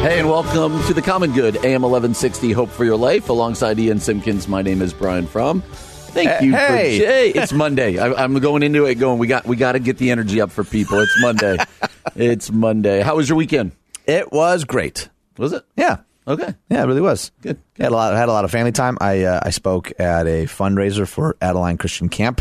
Hey, and welcome to the Common Good, AM 1160 Hope for Your Life. Alongside Ian Simpkins, my name is Brian Fromm. Thank you Hey. for Jay. It's Monday. I, I'm going into it going. We got we got to get the energy up for people. It's Monday. it's Monday. How was your weekend? It was great. Was it? Yeah. Okay. Yeah, it really was. Good, I had a lot. I had a lot of family time. I uh, I spoke at a fundraiser for Adeline Christian Camp,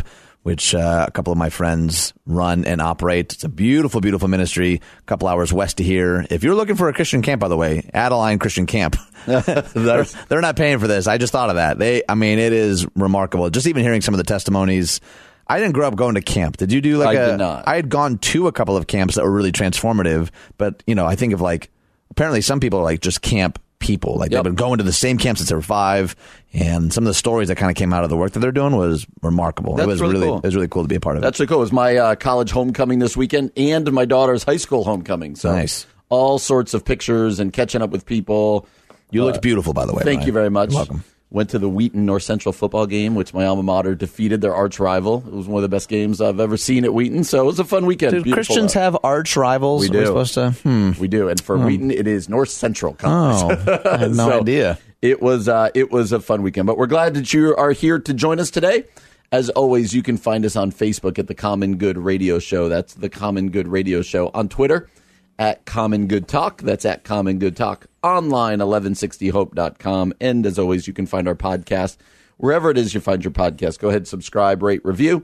which uh, a couple of my friends run and operate. It's a beautiful, beautiful ministry. A couple hours west of here. If you're looking for a Christian camp, by the way, Adeline Christian Camp. they're, they're not paying for this. I just thought of that. They, I mean, it is remarkable. Just even hearing some of the testimonies. I didn't grow up going to camp. Did you do like I a? did not. I had gone to a couple of camps that were really transformative, but you know, I think of like apparently some people are like just camp people. Like Yep. they've been going to the same camp since they were five, and some of the stories that kind of came out of the work that they're doing was remarkable. That's it was really really, cool. it was really cool to be a part of That's it. really cool. It was my uh, college homecoming this weekend and my daughter's high school homecoming. So Nice. all sorts of pictures and catching up with people. You Uh, looked beautiful, by the way. Thank Ryan. you very much. You're welcome. Went to the Wheaton North Central football game, which my alma mater defeated their arch rival. It was one of the best games I've ever seen at Wheaton. So it was a fun weekend. Do Beautiful Christians out. have arch rivals? We Are do. supposed to. Hmm. We do, and for Wheaton, it is North Central College. Oh, I had no So idea. It was uh, it was a fun weekend, but we're glad that you are here to join us today. As always, you can find us on Facebook at the Common Good Radio Show. That's the Common Good Radio Show on Twitter at Common Good Talk. That's at Common Good Talk online 1160hope.com. And as always, you can find our podcast wherever it is you find your podcast. Go ahead, subscribe, rate, review.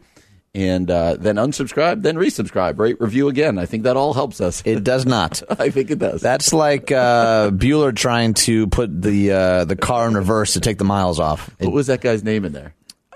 And uh, then unsubscribe, then resubscribe, rate, review again. I think that all helps us. It does not. I think it does. That's like uh, Bueller trying to put the uh, the car in reverse to take the miles off. It- What was that guy's name in there?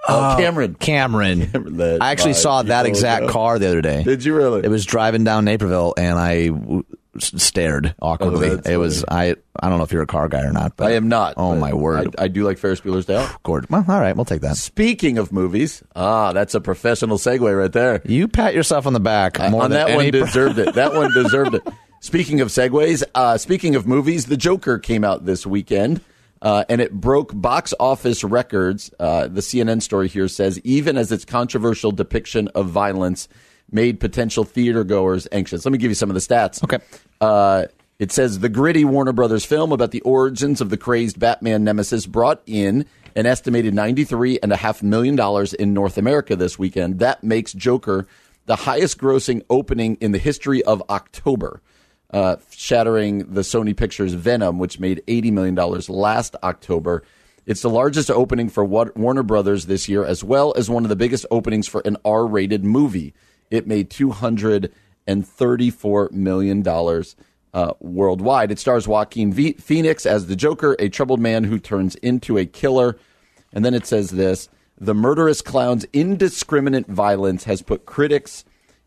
Oh, Cameron. Cameron. that I actually saw that exact ago. car the other day. Did you really? It was driving down Naperville, and I w- stared awkwardly. Oh, it was I. I don't know if you're a car guy or not. But I am not. Oh my word! I, I do like Ferris Bueller's Day Off. Gord. Well, all right, we'll take that. Speaking of movies, ah, that's a professional segue right there. You pat yourself on the back more on than that one deserved it. That one deserved it. Speaking of segues, uh, speaking of movies, The Joker came out this weekend. Uh, and it broke box office records. Uh, the CNN story here says even as its controversial depiction of violence made potential theater goers anxious. Let me give you some of the stats. Okay. Uh, it says the gritty Warner Brothers film about the origins of the crazed Batman nemesis brought in an estimated $93.5 million in North America this weekend. That makes Joker the highest grossing opening in the history of October, uh, shattering the Sony Pictures Venom, which made $80 million last October. It's the largest opening for Warner Brothers this year, as well as one of the biggest openings for an R rated movie. It made $234 million uh, worldwide. It stars Joaquin v- Phoenix as the Joker, a troubled man who turns into a killer. And then it says this The murderous clown's indiscriminate violence has put critics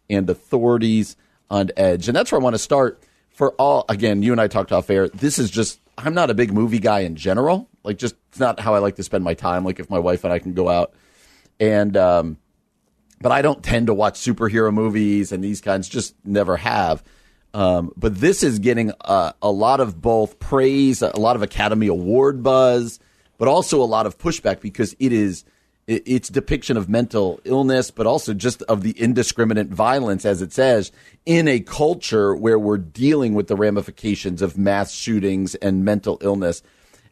and authorities on edge. And that's where I want to start. For all, again, you and I talked off air. This is just, I'm not a big movie guy in general. Like, just, it's not how I like to spend my time. Like, if my wife and I can go out and, um, but I don't tend to watch superhero movies and these kinds, just never have. Um, but this is getting uh, a lot of both praise, a lot of Academy Award buzz, but also a lot of pushback because it is its depiction of mental illness, but also just of the indiscriminate violence, as it says, in a culture where we're dealing with the ramifications of mass shootings and mental illness.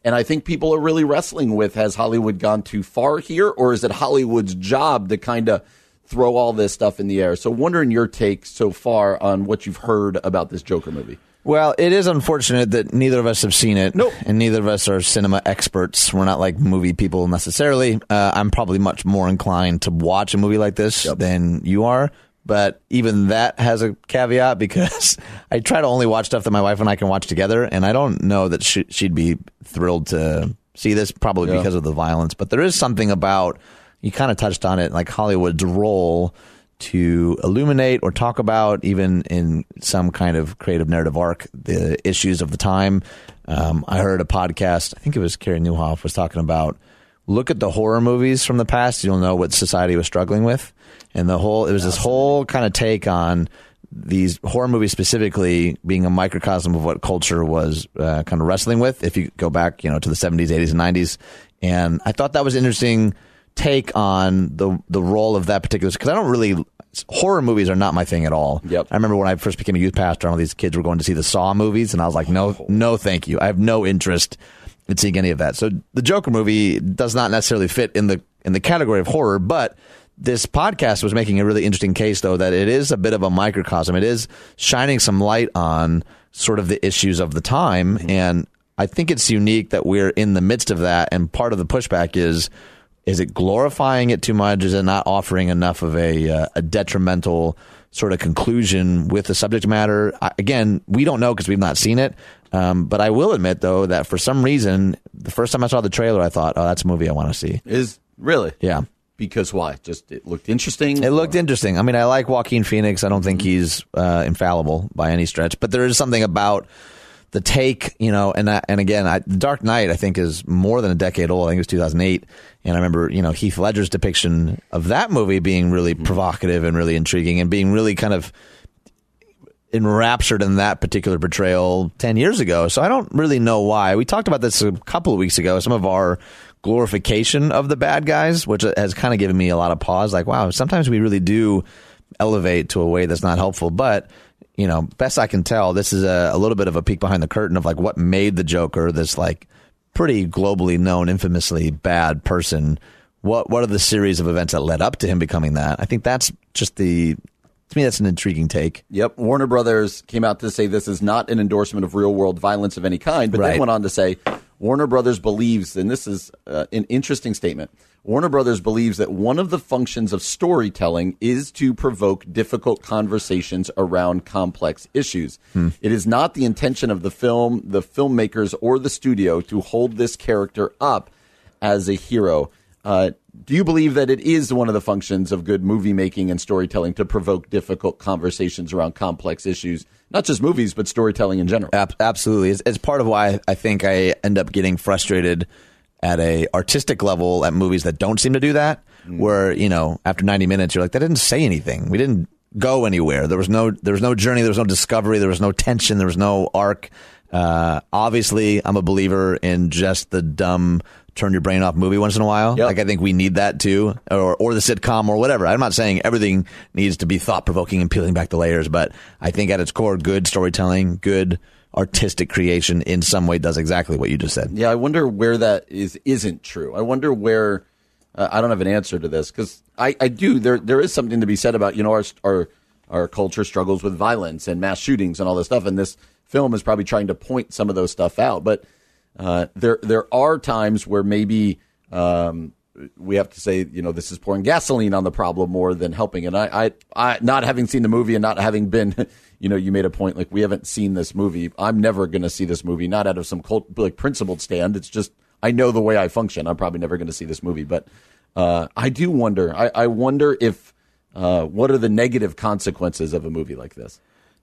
And I think people are really wrestling with has Hollywood gone too far here, or is it Hollywood's job to kind of throw all this stuff in the air? So, wondering your take so far on what you've heard about this Joker movie. Well, it is unfortunate that neither of us have seen it. Nope. And neither of us are cinema experts. We're not like movie people necessarily. Uh, I'm probably much more inclined to watch a movie like this than you are. But even that has a caveat because I try to only watch stuff that my wife and I can watch together. And I don't know that she, she'd be thrilled to see this, probably Yeah. because of the violence. But there is something about, you kind of touched on it, like Hollywood's role to illuminate or talk about, even in some kind of creative narrative arc, the issues of the time. Um, I heard a podcast, I think it was Carey Nieuwhof, was talking about look at the horror movies from the past, you'll know what society was struggling with. And the whole, it was this whole kind of take on these horror movies specifically being a microcosm of what culture was uh, kind of wrestling with. If you go back, you know, to the 70s, 80s, and 90s. And I thought that was an interesting take on the the role of that particular because I don't really horror movies are not my thing at all. Yep. I remember when I first became a youth pastor, all these kids were going to see the Saw movies, and I was like, no, no, thank you. I have no interest in seeing any of that. So the Joker movie does not necessarily fit in the in the category of horror, but this podcast was making a really interesting case though that it is a bit of a microcosm. It is shining some light on sort of the issues of the time mm-hmm. and I think it's unique that we're in the midst of that and part of the pushback is is it glorifying it too much? Is it not offering enough of a, uh, a detrimental sort of conclusion with the subject matter? I, again, we don't know because we've not seen it. Um, but I will admit, though, that for some reason, the first time I saw the trailer, I thought, oh, that's a movie I want to see. Is really? Yeah. Because why? Just it looked interesting. It looked interesting. I mean, I like Joaquin Phoenix. I don't think he's uh, infallible by any stretch, but there is something about the take, you know, and I, and again, I, The Dark Knight, I think, is more than a decade old. I think it was 2008, and I remember, you know, Heath Ledger's depiction of that movie being really mm-hmm. provocative and really intriguing, and being really kind of enraptured in that particular portrayal 10 years ago. So I don't really know why. We talked about this a couple of weeks ago, some of our glorification of the bad guys, which has kind of given me a lot of pause. Like, wow, sometimes we really do elevate to a way that's not helpful. But, you know, best I can tell, this is a, a little bit of a peek behind the curtain of like what made the Joker this like pretty globally known, infamously bad person. What what are the series of events that led up to him becoming that? I think that's just the to me that's an intriguing take. Yep. Warner Brothers came out to say this is not an endorsement of real world violence of any kind, but Right. then went on to say Warner Brothers believes, and this is uh, an interesting statement. Warner Brothers believes that one of the functions of storytelling is to provoke difficult conversations around complex issues. It is not the intention of the film, the filmmakers, or the studio to hold this character up as a hero. Uh, do you believe that it is one of the functions of good movie making and storytelling to provoke difficult conversations around complex issues, not just movies, but storytelling in general? Ab- absolutely, it's, it's part of why I think I end up getting frustrated at a artistic level at movies that don't seem to do that. Where you know, after ninety minutes, you're like, that didn't say anything. We didn't go anywhere. There was no there was no journey. There was no discovery. There was no tension. There was no arc. Uh, obviously, I'm a believer in just the dumb turn your brain off movie once in a while. Yep. Like I think we need that too, or or the sitcom or whatever. I'm not saying everything needs to be thought provoking and peeling back the layers, but I think at its core, good storytelling, good artistic creation in some way does exactly what you just said. Yeah, I wonder where that is isn't true. I wonder where uh, I don't have an answer to this because I, I do. There there is something to be said about you know our our our culture struggles with violence and mass shootings and all this stuff, and this film is probably trying to point some of those stuff out. But uh, there there are times where maybe um, we have to say you know this is pouring gasoline on the problem more than helping. And I I, I not having seen the movie and not having been. You know, you made a point like we haven't seen this movie. I'm never going to see this movie, not out of some cult, like principled stand. It's just I know the way I function. I'm probably never going to see this movie, but uh, I do wonder. I, I wonder if uh, what are the negative consequences of a movie like this?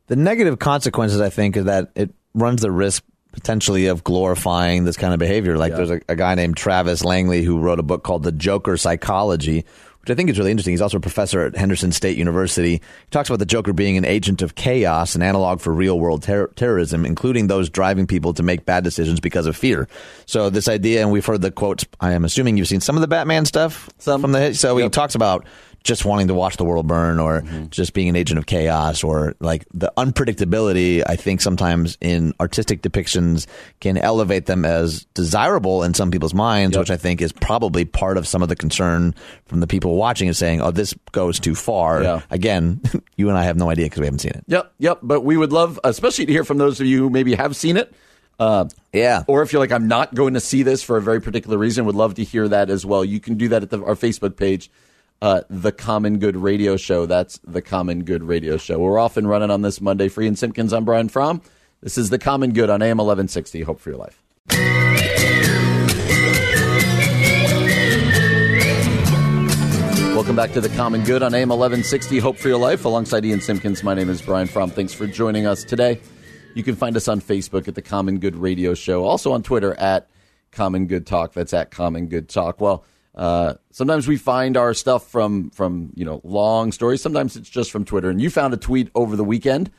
The negative consequences, I think, is that it runs the risk potentially of glorifying this kind of behavior. Like there's a, a guy named Travis Langley who wrote a book called The Joker Psychology, which I think is really interesting. He's also a professor at Henderson State University. He talks about the Joker being an agent of chaos, an analog for real world ter- terrorism, including those driving people to make bad decisions because of fear. So this idea, and we've heard the quotes. I am assuming you've seen some of the Batman stuff Some. from the. So he talks about just wanting to watch the world burn or Mm-hmm. just being an agent of chaos or like the unpredictability I think sometimes in artistic depictions can elevate them as desirable in some people's minds Yep. which I think is probably part of some of the concern from the people watching and saying oh this goes too far Yeah. again you and I have no idea because we haven't seen it Yep, yep. But we would love, especially to hear from those of you who maybe have seen it. Uh, yeah or if you're like, I'm not going to see this for a very particular reason, would love to hear that as well. You can do that at the, our Facebook page, uh, The Common Good Radio Show. That's The Common Good Radio Show. We're off and running on this Monday. Free and Simpkins, I'm Brian Fromm. This is The Common Good on AM 1160. Hope for your life. Welcome back to The Common Good on AM 1160. Hope for your life. Alongside Ian Simpkins, my name is Brian Fromm. Thanks for joining us today. You can find us on Facebook at The Common Good Radio Show, also on Twitter at Common Good Talk. That's at Common Good Talk. Well, uh, sometimes we find our stuff from from you know long stories. Sometimes it's just from Twitter. And you found a tweet over the weekend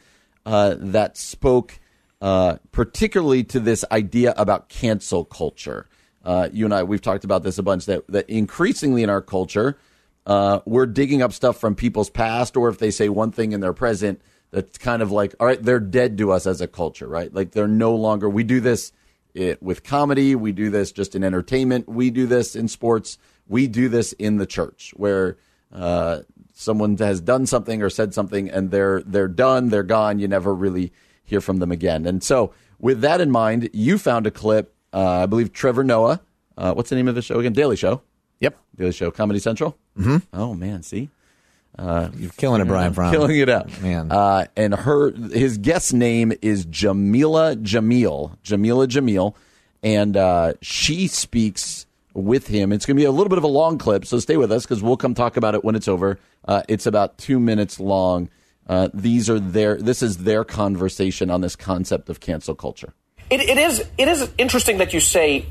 uh, that spoke uh, particularly to this idea about cancel culture. Uh, you and I, we've talked about this a bunch. That that increasingly in our culture, uh, we're digging up stuff from people's past, or if they say one thing in their present, that's kind of like, all right, they're dead to us as a culture, right? Like they're no longer. We do this it, with comedy. We do this just in entertainment. We do this in sports. We do this in the church, where uh, someone has done something or said something, and they're they're done. They're gone. You never really hear from them again. And so, with that in mind, you found a clip. Uh, I believe Trevor Noah. Uh, what's the name of the show again? Daily Show. yep Daily Show, Comedy Central. Mm-hmm. Oh man, see, you're killing it Brian Fromm killing it out, Man. Uh, and her, his guest name is Jameela Jamil, Jameela Jamil, and uh, she speaks with him. It's going to be a little bit of a long clip, so stay with us because we'll come talk about it when it's over. Uh, it's about two minutes long. Uh, these are their. This is their conversation on this concept of cancel culture. It, it is it is interesting that you say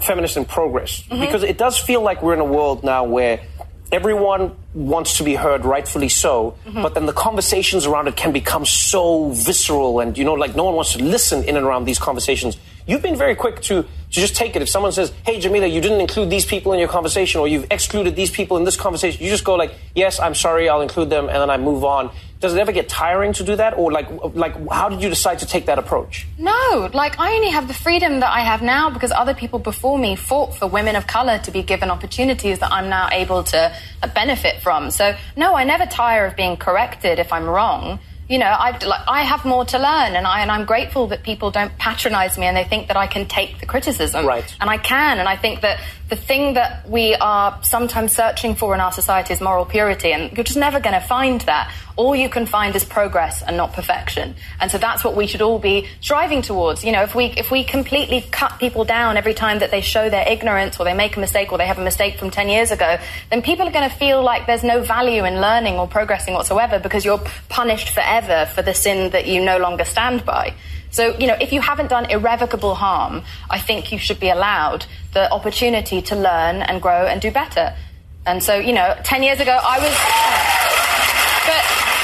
feminist in progress because it does feel like we're in a world now where everyone wants to be heard rightfully so mm-hmm. but then the conversations around it can become so visceral and you know like no one wants to listen in and around these conversations. You've been very quick to to just take it. If someone says hey jameela you didn't include these people in your conversation or you've excluded these people in this conversation you just go like yes i'm sorry i'll include them and then i move on does it ever get tiring to do that or like like how did you decide to take that approach No, like I only have the freedom that I have now because other people before me fought for women of color to be given opportunities that I'm now able to benefit from. So no, I never tire of being corrected if I'm wrong. You know, I like, I have more to learn, and I and I'm grateful that people don't patronize me and they think that I can take the criticism. Right. And I can, and I think that the thing that we are sometimes searching for in our society is moral purity, and you're just never going to find that. All you can find is progress and not perfection. And so that's what we should all be striving towards. You know, if we if we completely cut people down every time that they show their ignorance or they make a mistake or they have a mistake from 10 years ago, then people are going to feel like there's no value in learning or progressing whatsoever because you're punished forever for the sin that you no longer stand by. So, you know, if you haven't done irrevocable harm, I think you should be allowed the opportunity to learn and grow and do better. And so, you know, 10 years ago, I was. But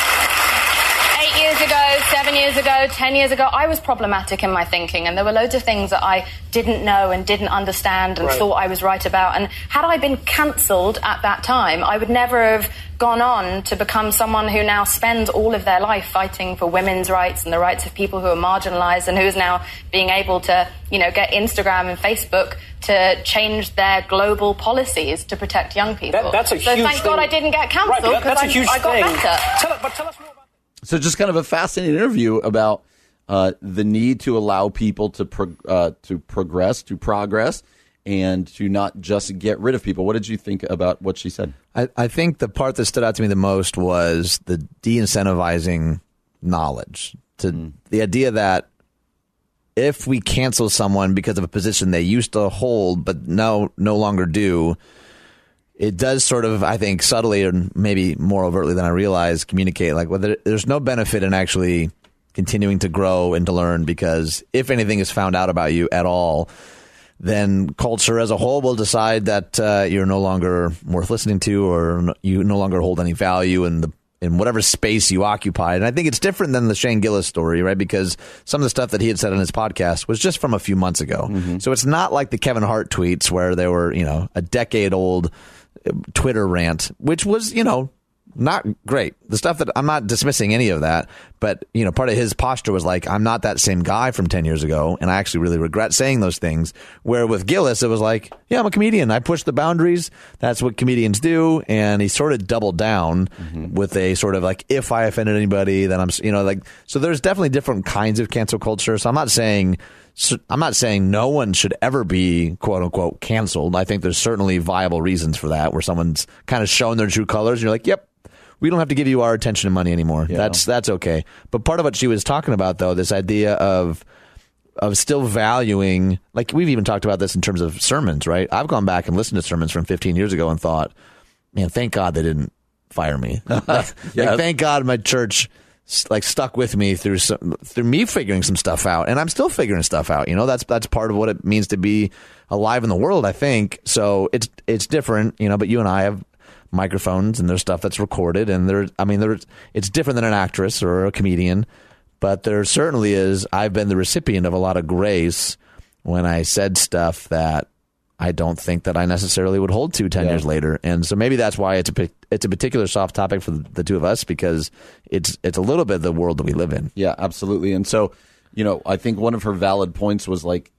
seven years ago, ten years ago, I was problematic in my thinking, and there were loads of things that I didn't know and didn't understand and Right. thought I was right about. And had I been cancelled at that time, I would never have gone on to become someone who now spends all of their life fighting for women's rights and the rights of people who are marginalised, and who is now being able to, you know, get Instagram and Facebook to change their global policies to protect young people. That, that's a so huge thank thing. God I didn't get Right, cancelled that- because that's a huge I got thing. better. Tell, but tell us more that. So just kind of a fascinating interview about uh, the need to allow people to pro- uh, to progress, to progress, and to not just get rid of people. What did you think about what she said? I, I think the part that stood out to me the most was the de-incentivizing knowledge. To the idea that if we cancel someone because of a position they used to hold but now no longer do, it does sort of I think subtly and maybe more overtly than I realize communicate like whether there's no benefit in actually continuing to grow and to learn because if anything is found out about you at all then culture as a whole will decide that uh, you're no longer worth listening to or you no longer hold any value in the in whatever space you occupy. And I think it's different than the Shane Gillis story, right? Because some of the stuff that he had said on his podcast was just from a few months ago. So it's not like the Kevin Hart tweets where they were, you know, a decade old Twitter rant, which was, you know, not great. The stuff that I'm not dismissing any of that, but you know, part of his posture was like, I'm not that same guy from 10 years ago. And I actually really regret saying those things. Where with Gillis, it was like, yeah, I'm a comedian. I push the boundaries. That's what comedians do. And he sort of doubled down mm-hmm. with a sort of like, if I offended anybody, then I'm, you know, like, so there's definitely different kinds of cancel culture. So I'm not saying, so I'm not saying no one should ever be quote unquote canceled. I think there's certainly viable reasons for that where someone's kind of shown their true colors and you're like, yep, we don't have to give you our attention and money anymore. That's that's okay. But part of what she was talking about though, this idea of of still valuing like we've even talked about this in terms of sermons, right? I've gone back and listened to sermons from 15 years ago and thought, man, thank God they didn't fire me. like, thank God my church like stuck with me through some through me figuring some stuff out, and I'm still figuring stuff out. You know, that's that's part of what it means to be alive in the world. I think so. It's it's different, you know. But you and I have microphones, and there's stuff that's recorded, and there. I mean, there's it's different than an actress or a comedian, but there certainly is. I've been the recipient of a lot of grace when I said stuff that I don't think that I necessarily would hold to 10 years later. And so maybe that's why it's a it's a particular soft topic for the two of us because it's it's a little bit the world that we live in. Yeah, absolutely. And so, you know, I think one of her valid points was like,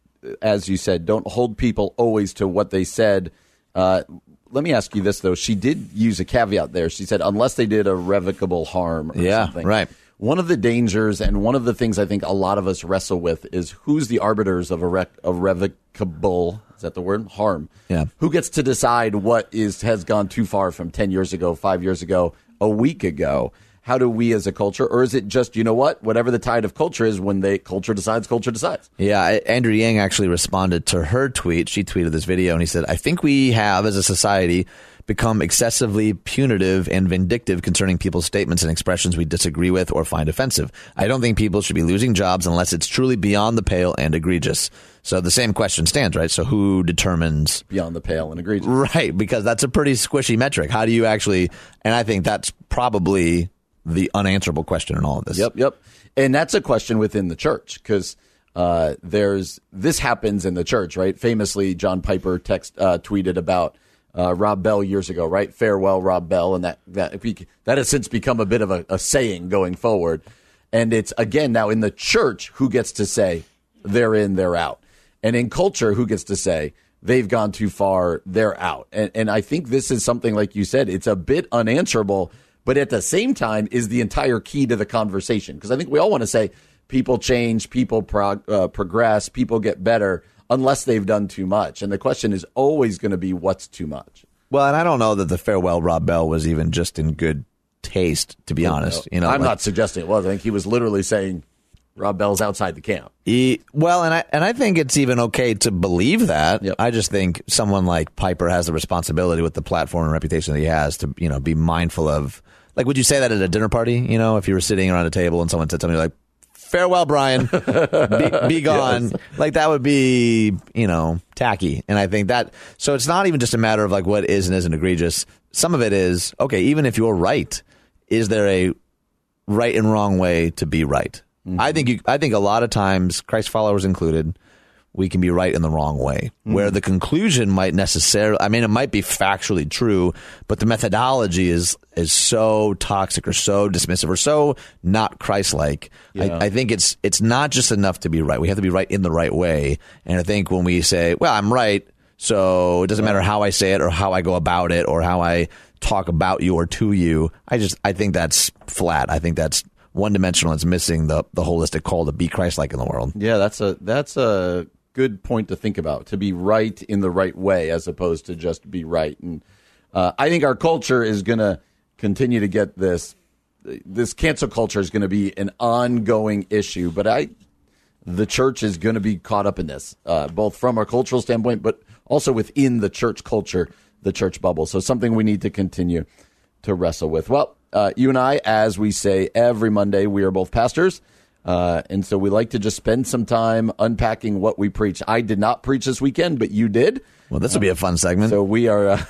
as you said, don't hold people always to what they said. Uh, let me ask you this though: she did use a caveat there. She said, unless they did irrevocable harm. Or Yeah, something. right. One of the dangers and one of the things I think a lot of us wrestle with is who's the arbiters of irre- irrevocable. Is that the word? Harm. Yeah. Who gets to decide what is has gone too far from ten years ago, five years ago, a week ago? How do we as a culture, or is it just you know what? Whatever the tide of culture is, when they culture decides, culture decides. Yeah, Andrew Yang actually responded to her tweet. She tweeted this video and he said, I think we have, as a society, become excessively punitive and vindictive concerning people's statements and expressions we disagree with or find offensive. I don't think people should be losing jobs unless it's truly beyond the pale and egregious. So the same question stands, right? So who determines Beyond the pale and egregious. Right, because that's a pretty squishy metric. How do you actually? And I think that's probably the unanswerable question in all of this. Yep, yep. And that's a question within the church because uh, there's this happens in the church, right? Famously, John Piper text uh, tweeted about uh, Rob Bell years ago, right? Farewell, Rob Bell, and that that we, that has since become a bit of a, a saying going forward. And it's again now in the church who gets to say they're in, they're out, and in culture who gets to say they've gone too far, they're out. And and I think this is something like you said, it's a bit unanswerable but at the same time is the entire key to the conversation because I think we all want to say people change, people prog- uh, progress, people get better unless they've done too much, and the question is always going to be what's too much. Well, and I don't know that the farewell Rob Bell was even just in good taste, to be honest. You know, I'm like- not suggesting it was. I think he was literally saying Rob Bell's outside the camp. E- well, and I and I think it's even okay to believe that. Yep. I just think someone like Piper has the responsibility with the platform and reputation that he has to, you know, be mindful of. Like, would you say that at a dinner party? You know, if you were sitting around a table and someone said something like, "Farewell, Brian, be, be gone," like that would be, you know, tacky. And I think that so it's not even just a matter of like what is and isn't egregious. Some of it is okay. Even if you're right, is there a right and wrong way to be right. I think you, I think a lot of times, Christ followers included, we can be right in the wrong way. Where the conclusion might necessarily, I mean, it might be factually true, but the methodology is is so toxic or so dismissive or so not Christ-like. I, I think it's it's not just enough to be right. We have to be right in the right way. And I think when we say, "Well, I'm right," so it doesn't matter how I say it or how I go about it or how I talk about you or to you. I just I think that's flat. I think that's one dimensional. It's missing the the holistic call to be Christ-like in the world. Yeah, that's a that's a good point to think about. To be right in the right way, as opposed to just be right. And uh, I think our culture is going to continue to get this. This cancel culture is going to be an ongoing issue, but I, the church is going to be caught up in this, uh, both from a cultural standpoint, but also within the church culture, the church bubble. So something we need to continue to wrestle with. Well, uh, you and I, as we say every Monday, we are both pastors. Uh, and so we like to just spend some time unpacking what we preach. I did not preach this weekend, but you did. Well, this will be a fun segment. So we are uh,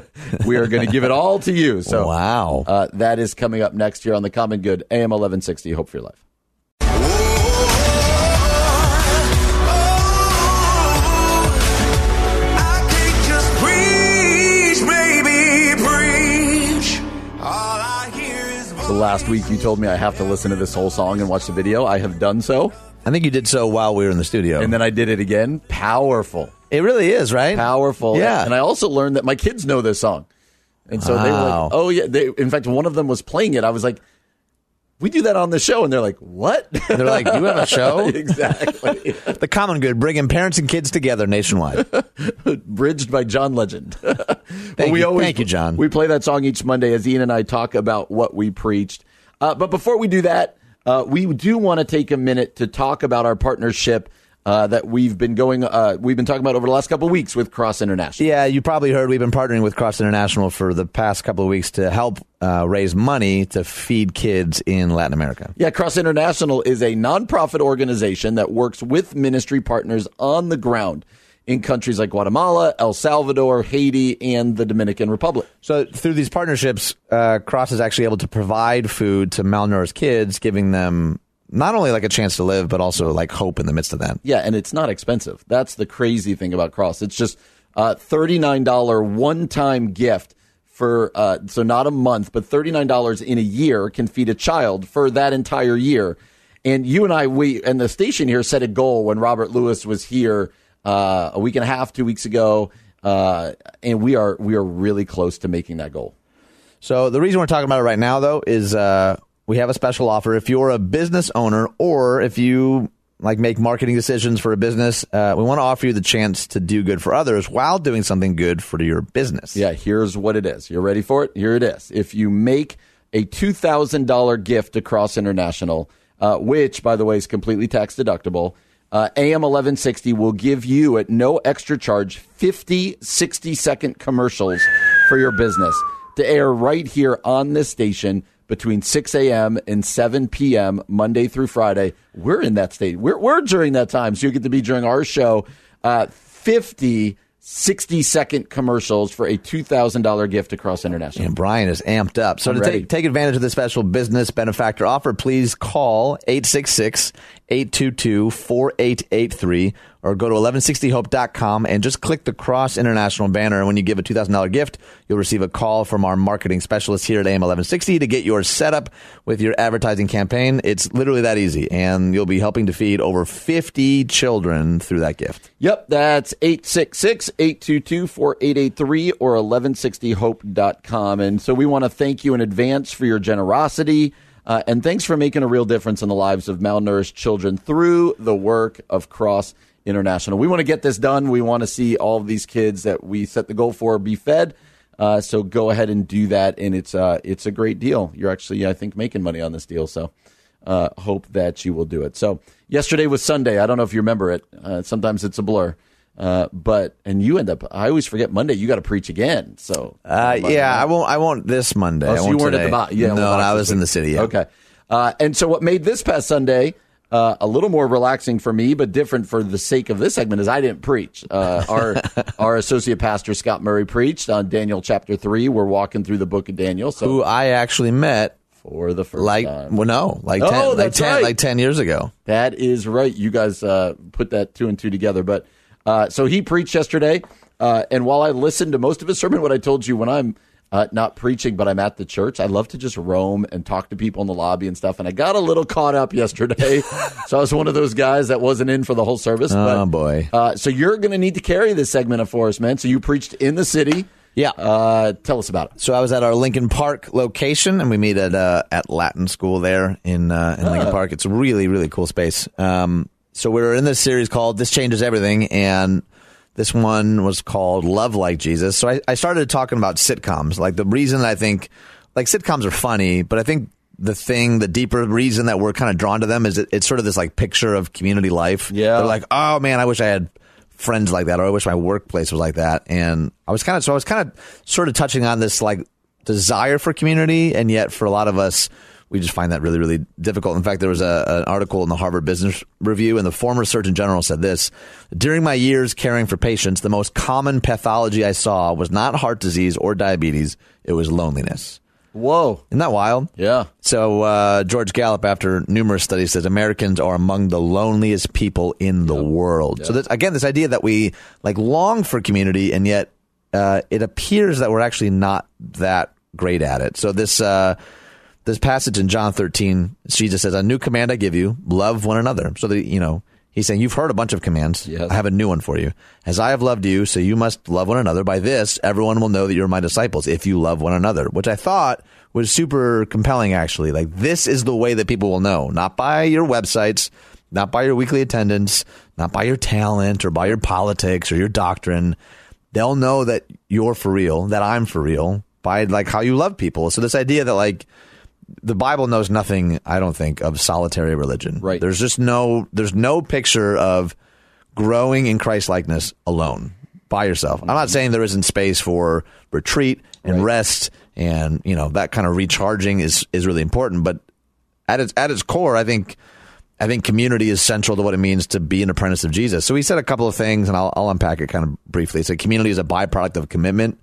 we are going to give it all to you. So Wow. uh, that is coming up next year on the Common Good AM 1160. Hope for your life. Last week you told me I have to listen to this whole song and watch the video. I have done so, I think you did so while we were in the studio. and then I did it again. Powerful, it really is, right? powerful. Yeah. And I also learned that my kids know this song, and so they were like, "Oh yeah." They, in fact, one of them was playing it. I was like, "We do that on the show," and they're like, "What?" They're like, you have a show? exactly. the Common Good, bringing parents and kids together nationwide. Preach by John Legend. Thank you. Thank you, John. We play that song each Monday as Ian and I talk about what we preached. Uh, but before we do that, uh, we do want to take a minute to talk about our partnership uh, that we've been going. Uh, we've been talking about over the last couple of weeks with Cross International. Yeah, you probably heard we've been partnering with Cross International for the past couple of weeks to help uh, raise money to feed kids in Latin America. Yeah, Cross International is a nonprofit organization that works with ministry partners on the ground in countries like Guatemala, El Salvador, Haiti, and the Dominican Republic. So through these partnerships, uh, Cross is actually able to provide food to malnourished kids, giving them not only like a chance to live, but also like hope in the midst of that. Yeah, and it's not expensive. That's the crazy thing about Cross. It's just uh, $39 one time gift for, uh, so not a month, but $39 in a year can feed a child for that entire year. And you and I, we, and the station here set a goal when Robert Lewis was here uh, a week and a half, two weeks ago. Uh, and we are we are really close to making that goal. So the reason we're talking about it right now, though, is uh, we have a special offer. If you're a business owner or if you like make marketing decisions for a business, uh, we want to offer you the chance to do good for others while doing something good for your business. Yeah, here's what it is. You're ready for it? Here it is. If you make a $2,000 gift across international, uh, which, by the way, is completely tax deductible, uh, AM 1160 will give you at no extra charge 50 60 second commercials for your business to air right here on this station between 6 a.m. and 7 p.m. Monday through Friday. We're in that state. We're, we're during that time. So you get to be during our show. Uh, 50 60 second commercials for a $2,000 gift across international. And Brian is amped up. So I'm to take, take advantage of the special business benefactor offer, please call 866 822 4883 or go to 1160hope.com and just click the Cross International banner. And when you give a $2,000 gift, you'll receive a call from our marketing specialist here at AM 1160 to get yours set up with your advertising campaign. It's literally that easy. And you'll be helping to feed over 50 children through that gift. Yep, that's 866-822-4883 or 1160hope.com. And so we want to thank you in advance for your generosity. Uh, and thanks for making a real difference in the lives of malnourished children through the work of Cross International. We want to get this done. We want to see all of these kids that we set the goal for be fed. Uh, so go ahead and do that, and it's uh, it's a great deal. You're actually, I think, making money on this deal. So uh, hope that you will do it. So yesterday was Sunday. I don't know if you remember it. Uh, sometimes it's a blur. Uh, but and you end up. I always forget Monday. You got to preach again. So Uh, yeah, I won't. I won't this Monday. Oh, I so won't you weren't at the bottom. Yeah, no, I was in the city. Yeah. Okay. Uh, and so what made this past Sunday uh, a little more relaxing for me, but different for the sake of this segment, is I didn't preach. Uh, our our associate pastor Scott Murray preached on Daniel chapter three. We're walking through the book of Daniel. So Who I actually met for the first like time. well, no, like Oh, ten, like that's ten, right. like ten years ago. That is right. You guys uh, put that two and two together. But uh, so he preached yesterday, uh, and while I listened to most of his sermon, what I told you when I'm uh, not preaching, but I'm at the church, I love to just roam and talk to people in the lobby and stuff. And I got a little caught up yesterday, so I was one of those guys that wasn't in for the whole service. Oh, but, boy. Uh, so you're going to need to carry this segment of us, man. So you preached in the city. Yeah. Uh, tell us about it. So I was at our Lincoln Park location, and we meet at uh, at Latin School there in uh, in Lincoln Park. It's a really really cool space. Um, so we were in this series called "This Changes Everything," and this one was called "Love Like Jesus." So I, I started talking about sitcoms. Like the reason I think like sitcoms are funny, but I think the thing, the deeper reason that we're kind of drawn to them is it, it's sort of this like picture of community life. Yeah. they're like, oh man, I wish I had friends like that, or I wish my workplace was like that. And I was kind of so I was kind of sort of touching on this like desire for community, and yet for a lot of us, we just find that really, really difficult. In fact, there was a, an article in the Harvard Business Review, and the former Surgeon General said this During my years caring for patients, the most common pathology I saw was not heart disease or diabetes, it was loneliness. Whoa. Isn't that wild? Yeah. So, uh, George Gallup, after numerous studies, says Americans are among the loneliest people in the world. So, this, again, this idea that we like long for community, and yet uh, it appears that we're actually not that great at it. So, this. Uh, this passage in John 13, Jesus says, A new command I give you, love one another. So that, you know, he's saying, You've heard a bunch of commands. Yes. I have a new one for you. As I have loved you, so you must love one another. By this, everyone will know that you're my disciples if you love one another, which I thought was super compelling, actually. Like, this is the way that people will know, not by your websites, not by your weekly attendance, not by your talent or by your politics or your doctrine. They'll know that you're for real, that I'm for real by like how you love people. So this idea that like, the Bible knows nothing, I don't think, of solitary religion. Right. There's just no there's no picture of growing in Christ likeness alone by yourself. I'm not saying there isn't space for retreat and rest and you know that kind of recharging is is really important, but at its at its core, I think I think community is central to what it means to be an apprentice of Jesus. So he said a couple of things, and I'll, I'll unpack it kind of briefly. So community is a byproduct of commitment.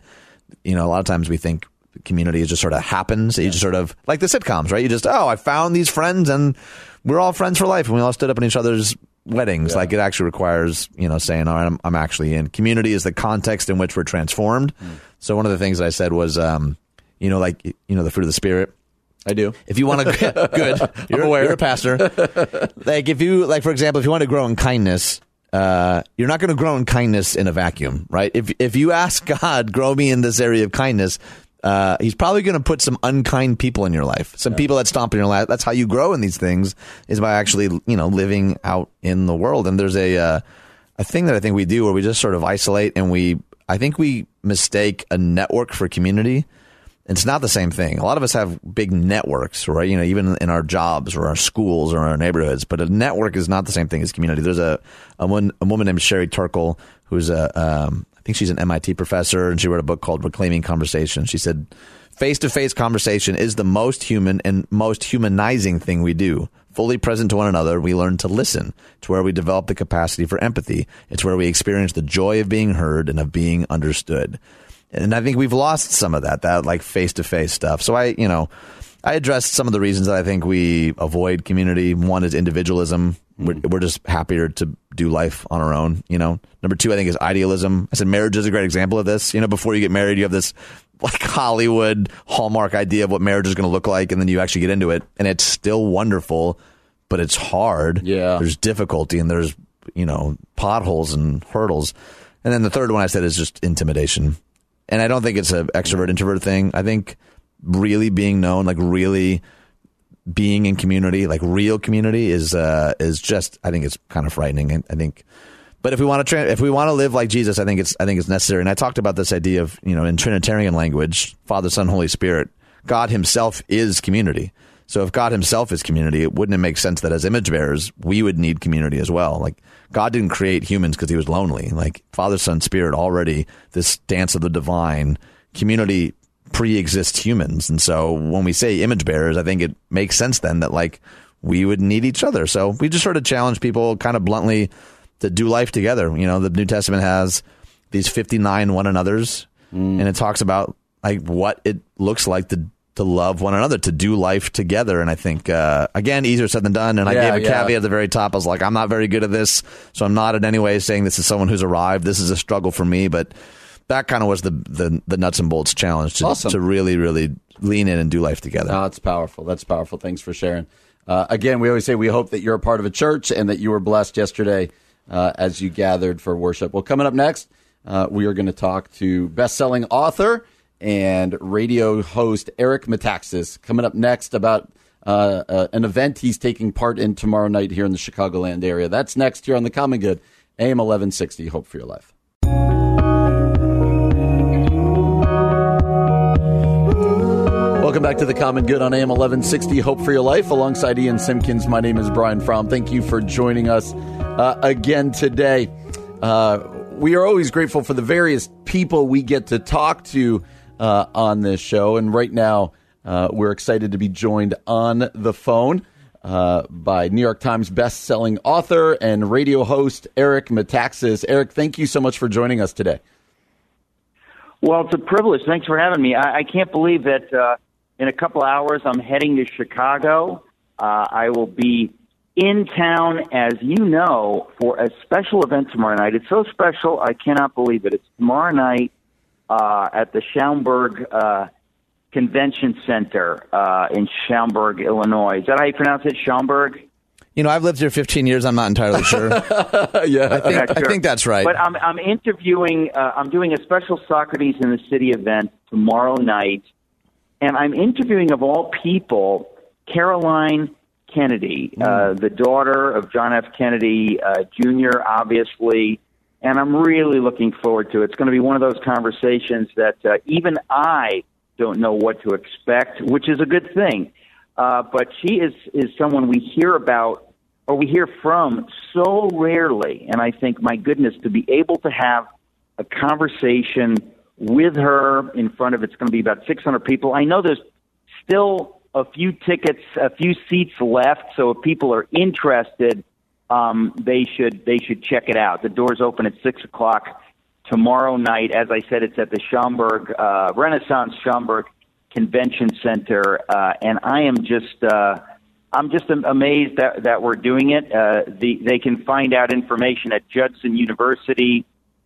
You know, a lot of times we think community just sort of happens. You just sort of like the sitcoms, right? You just oh, I found these friends, and we're all friends for life, and we all stood up in each other's weddings. Like it actually requires you know saying, all right, I'm, I'm actually in. Community is the context in which we're transformed. So one of the things that I said was, um, you know, like you know, the fruit of the spirit. I do. If you want to, good. You're, aware. you're a pastor. like if you, like for example, if you want to grow in kindness, uh, you're not going to grow in kindness in a vacuum, right? If if you ask God, grow me in this area of kindness, uh, He's probably going to put some unkind people in your life, some people that stomp in your life. That's how you grow in these things is by actually, you know, living out in the world. And there's a uh, a thing that I think we do where we just sort of isolate and we, I think we mistake a network for community. It's not the same thing. A lot of us have big networks, right? You know, even in our jobs or our schools or our neighborhoods. But a network is not the same thing as community. There's a a, one, a woman named Sherry Turkle who's a um, think she's an MIT professor, and she wrote a book called Reclaiming Conversation. She said, "Face to face conversation is the most human and most humanizing thing we do." Fully present to one another, we learn to listen. It's where we develop the capacity for empathy. It's where we experience the joy of being heard and of being understood. And I think we've lost some of that, that like face to face stuff. So I, you know, I addressed some of the reasons that I think we avoid community. One is individualism. We're, mm. we're just happier to do life on our own, you know. Number two, I think is idealism. I said marriage is a great example of this. You know, before you get married, you have this like Hollywood hallmark idea of what marriage is going to look like, and then you actually get into it, and it's still wonderful, but it's hard. Yeah. there's difficulty, and there's you know potholes and hurdles. And then the third one I said is just intimidation, and I don't think it's an extrovert introvert thing. I think really being known, like really being in community, like real community, is uh, is just. I think it's kind of frightening. I think, but if we want to tra- if we want to live like Jesus, I think it's I think it's necessary. And I talked about this idea of you know in Trinitarian language, Father, Son, Holy Spirit, God Himself is community. So if God Himself is community, it wouldn't it make sense that as image bearers we would need community as well? Like God didn't create humans because He was lonely. Like Father, Son, Spirit already this dance of the divine community pre-exists humans. And so when we say image bearers i think it makes sense then that like we would need each other. So we just sort of challenge people kind of bluntly to do life together. You know the new testament has these 59 one another's and it talks about like what it looks like to to love one another to do life together. And i think uh, again easier said than done. And i gave a yeah. caveat at the very top. I was like i'm not very good at this so i'm not in any way saying this is someone who's arrived. This is a struggle for me. But that kind of was the, the the nuts and bolts challenge to, Awesome. to really really lean in and do life together. No, it's powerful. That's powerful. Thanks for sharing. Uh, again, we always say we hope that you're a part of a church and that you were blessed yesterday uh, as you gathered for worship. Well, coming up next, uh, we are going to talk to best-selling author and radio host Eric Metaxas. Coming up next about uh, uh, an event he's taking part in tomorrow night here in the Chicagoland area. That's next here on the Common Good, AM 1160. Hope for your life. Welcome back to the Common Good on AM 1160. Hope for your life. Alongside Ian Simpkins, my name is Brian Fromm. Thank you for joining us uh, again today. Uh, we are always grateful for the various people we get to talk to uh, on this show. And right now, Uh, we're excited to be joined on the phone uh, by New York Times best-selling author and radio host Eric Metaxas. Eric, thank you so much for joining us today. Well, it's a privilege. Thanks for having me. I, I can't believe that uh, in a couple hours I'm heading to Chicago. Uh, I will be in town, as you know, for a special event tomorrow night. It's so special, I cannot believe it. It's tomorrow night uh, at the Schaumburg uh, Convention Center uh, in Schaumburg, Illinois. Is that how you pronounce it? Schaumburg? You know, I've lived here 15 years. I'm not entirely sure. yeah, I think, I think that's right. But I'm, I'm interviewing, uh, I'm doing a special Socrates in the City event tomorrow night, and I'm interviewing, of all people, Caroline Kennedy, uh, Mm. the daughter of John F. Kennedy uh, Jr., obviously. And I'm really looking forward to it. It's going to be one of those conversations that uh, even I don't know what to expect, which is a good thing. Uh, but she is, is someone we hear about or we hear from so rarely. And I think, my goodness, to be able to have a conversation with her in front of it's going to be about 600 people. I know there's still a few tickets, a few seats left. So if people are interested, um, they should they should check it out. The doors open at six o'clock tomorrow night. As I said, it's at the Schaumburg uh, Renaissance Schaumburg Convention Center, uh, and I am just. Uh, I'm just am- amazed that, that we're doing it. Uh, the, they can find out information at Judson University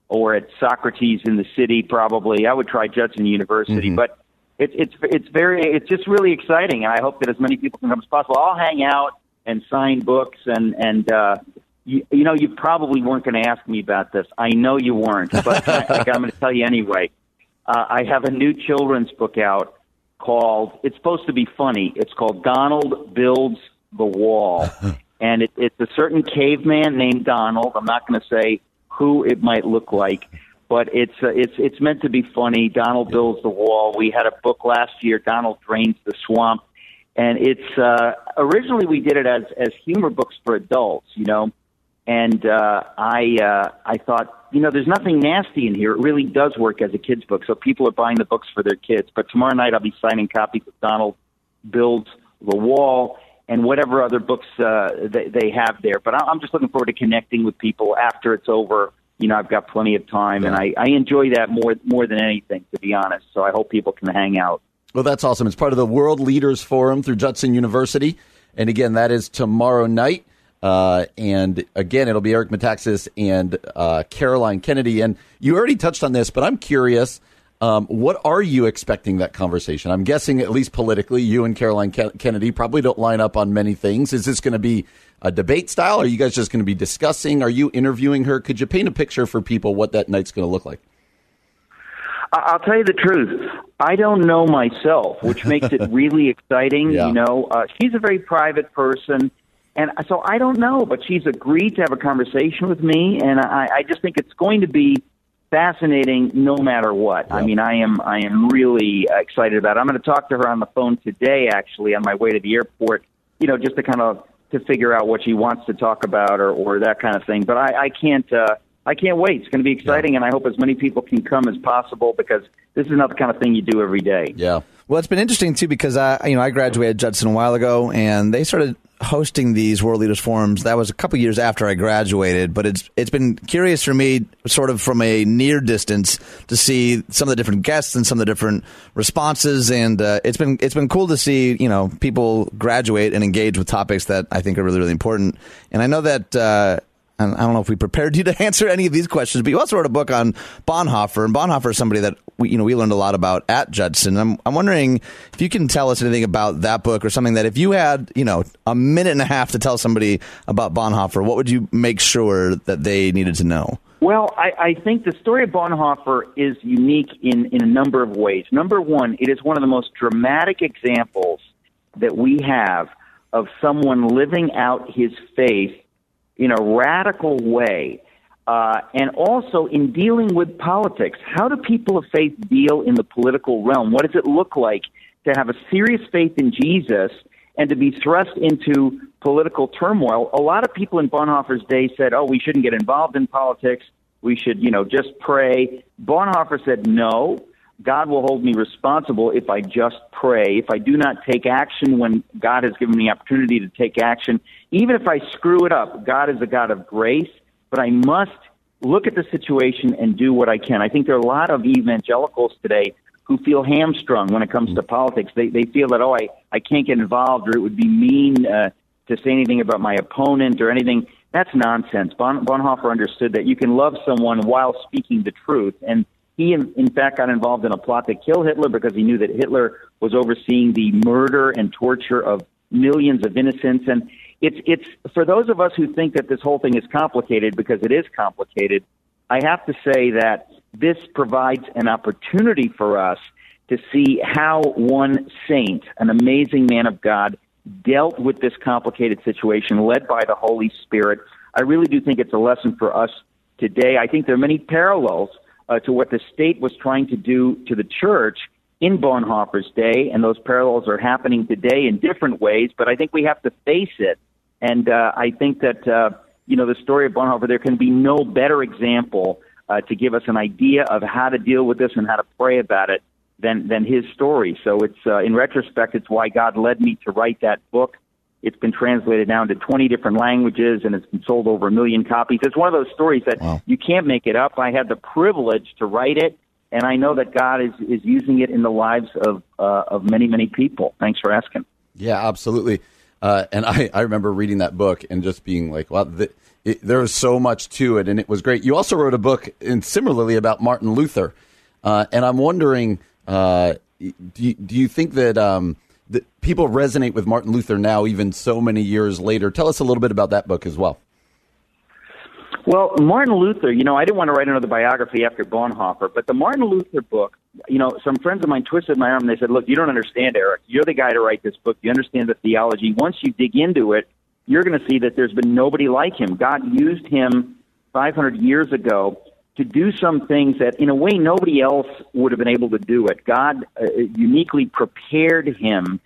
or at Socrates in the city. Probably, I would try Judson University, but it's it's it's very it's just really exciting, and I hope that as many people can come as possible. I'll hang out and sign books, and and uh, you, you know you probably weren't going to ask me about this. I know you weren't, but I, I'm going to tell you anyway. Uh, I have a new children's book out called. It's supposed to be funny. It's called Donald Builds the Wall, and it, it's a certain caveman named Donald. I'm not going to say who it might look like, but it's uh, it's it's meant to be funny. Donald builds the wall. We had a book last year. Donald drains the swamp, and it's uh, originally we did it as as humor books for adults, you know. And uh, I uh, I thought, you know, there's nothing nasty in here. It really does work as a kids book, so people are buying the books for their kids. But tomorrow night I'll be signing copies of Donald builds the wall and whatever other books uh, they, they have there. But I'm just looking forward to connecting with people after it's over. You know, I've got plenty of time, and I, I enjoy that more more than anything, to be honest. So I hope people can hang out. Well, that's awesome. It's part of the World Leaders Forum through Judson University. And again, that is tomorrow night. Uh, and again, it'll be Eric Metaxas and uh, Caroline Kennedy. And you already touched on this, but I'm curious. Um, what are you expecting that conversation? I'm guessing, at least politically, you and Caroline Ke- Kennedy probably don't line up on many things. Is this going to be a debate style? Are you guys just going to be discussing? Are you interviewing her? Could you paint a picture for people what that night's going to look like? I- I'll tell you the truth. I don't know myself, which makes it really exciting. Yeah. You know, uh, she's a very private person, and so I don't know, but she's agreed to have a conversation with me, and I, I just think it's going to be fascinating no matter what. I mean, I am I am really uh, excited about it. I'm going to talk to her on the phone today, actually, on my way to the airport. You know, just to kind of to figure out what she wants to talk about or or that kind of thing. But I, I can't. Uh, I can't wait. It's going to be exciting, and I hope as many people can come as possible because this is not the kind of thing you do every day. Yeah. Well, it's been interesting too because I, you know, I graduated Judson a while ago, and they started hosting these World Leaders Forums. That was a couple years after I graduated, but it's it's been curious for me, sort of from a near distance, to see some of the different guests and some of the different responses, and uh, it's been it's been cool to see you know people graduate and engage with topics that I think are really really important. And I know that. Uh, and I don't know if we prepared you to answer any of these questions, but you also wrote a book on Bonhoeffer, and Bonhoeffer is somebody that we, you know, we learned a lot about at Judson. I'm, I'm wondering if you can tell us anything about that book or something that if you had, you know, a minute and a half to tell somebody about Bonhoeffer, what would you make sure that they needed to know? Well, I, I think the story of Bonhoeffer is unique in, in a number of ways. Number one, it is one of the most dramatic examples that we have of someone living out his faith in a radical way. Uh, and also in dealing with politics. How do people of faith deal in the political realm? What does it look like to have a serious faith in Jesus and to be thrust into political turmoil? A lot of people in Bonhoeffer's day said, oh, we shouldn't get involved in politics. We should, you know, just pray. Bonhoeffer said, no. God will hold me responsible if I just pray. If I do not take action when God has given me opportunity to take action, even if I screw it up, God is a God of grace, but I must look at the situation and do what I can. I think there are a lot of evangelicals today who feel hamstrung when it comes to politics. They they feel that oh I I can't get involved or it would be mean uh, to say anything about my opponent or anything. That's nonsense. Bon, Bonhoeffer understood that you can love someone while speaking the truth, and he in, in fact got involved in a plot to kill Hitler because he knew that Hitler was overseeing the murder and torture of millions of innocents and it's it's for those of us who think that this whole thing is complicated because it is complicated. I have to say that this provides an opportunity for us to see how one saint, an amazing man of God, dealt with this complicated situation led by the Holy Spirit. I really do think it's a lesson for us today. I think there are many parallels uh, to what the state was trying to do to the church in Bonhoeffer's day, and those parallels are happening today in different ways, but I think we have to face it. And uh, I think that, uh, you know, the story of Bonhoeffer, there can be no better example uh, to give us an idea of how to deal with this and how to pray about it than than his story. So it's uh, in retrospect, it's why God led me to write that book. It's been translated now into 20 different languages and it's been sold over a million copies. It's one of those stories that wow. you can't make it up. I had the privilege to write it, and I know that God is is using it in the lives of uh, of many many people. Thanks for asking. Yeah, absolutely. Uh, and I, I remember reading that book and just being like, wow, the, it, there was so much to it, and it was great. You also wrote a book, and similarly about Martin Luther, uh, and I'm wondering, uh, do you, do you think that um, that people resonate with Martin Luther now, even so many years later? Tell us a little bit about that book as well. Well, Martin Luther, you know, I didn't want to write another biography after Bonhoeffer, but the Martin Luther book, you know, some friends of mine twisted my arm and they said, Look, you don't understand, Eric. You're the guy to write this book. You understand the theology. Once you dig into it, you're going to see that there's been nobody like him. God used him 500 years ago to do some things that, in a way, nobody else would have been able to do it. God uh, uniquely prepared him.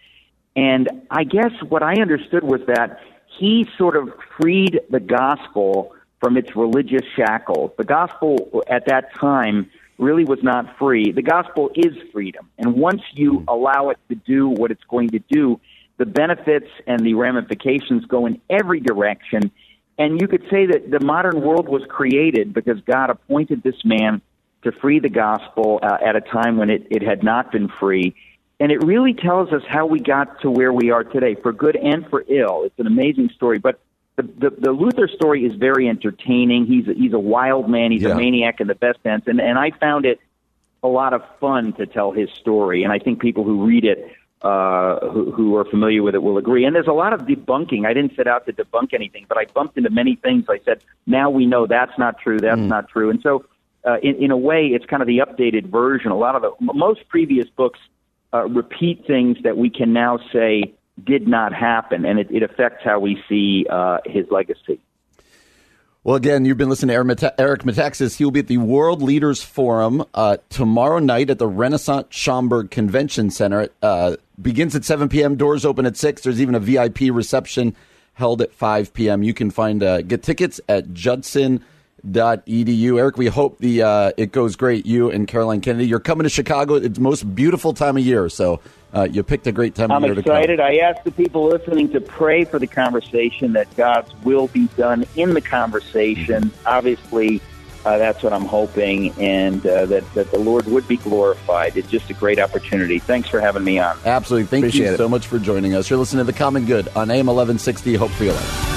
And I guess what I understood was that he sort of freed the gospel from its religious shackles. The gospel at that time really was not free. The gospel is freedom. And once you allow it to do what it's going to do, the benefits and the ramifications go in every direction. And you could say that the modern world was created because God appointed this man to free the gospel uh, at a time when it, it had not been free. And it really tells us how we got to where we are today, for good and for ill. It's an amazing story. But the, the, the Luther story is very entertaining. He's a, he's a wild man. He's yeah. a maniac in the best sense. And, and I found it a lot of fun to tell his story. And I think people who read it uh, who, who are familiar with it will agree. And there's a lot of debunking. I didn't set out to debunk anything, but I bumped into many things. I said, now we know that's not true. That's mm. not true. And so, uh, in, in a way, it's kind of the updated version. A lot of the most previous books uh, repeat things that we can now say did not happen, and it, it affects how we see uh, his legacy. Well, again, you've been listening to Eric Metaxas. He will be at the World Leaders Forum uh, tomorrow night at the Renaissance Schaumburg Convention Center. Uh, begins at 7 p.m. Doors open at 6. There's even a VIP reception held at 5 p.m. You can find uh, get tickets at Judson.edu. Eric, we hope the uh, it goes great. You and Caroline Kennedy. You're coming to Chicago. It's the most beautiful time of year. So uh, you picked a great time I'm of year excited. I ask the people listening to pray for the conversation that God's will be done in the conversation. Mm-hmm. Obviously, uh, that's what I'm hoping, and uh, that, that the Lord would be glorified. It's just a great opportunity. Thanks for having me on. Absolutely. Thank Appreciate you it. so much for joining us. You're listening to The Common Good on AM 1160. Hope for your life.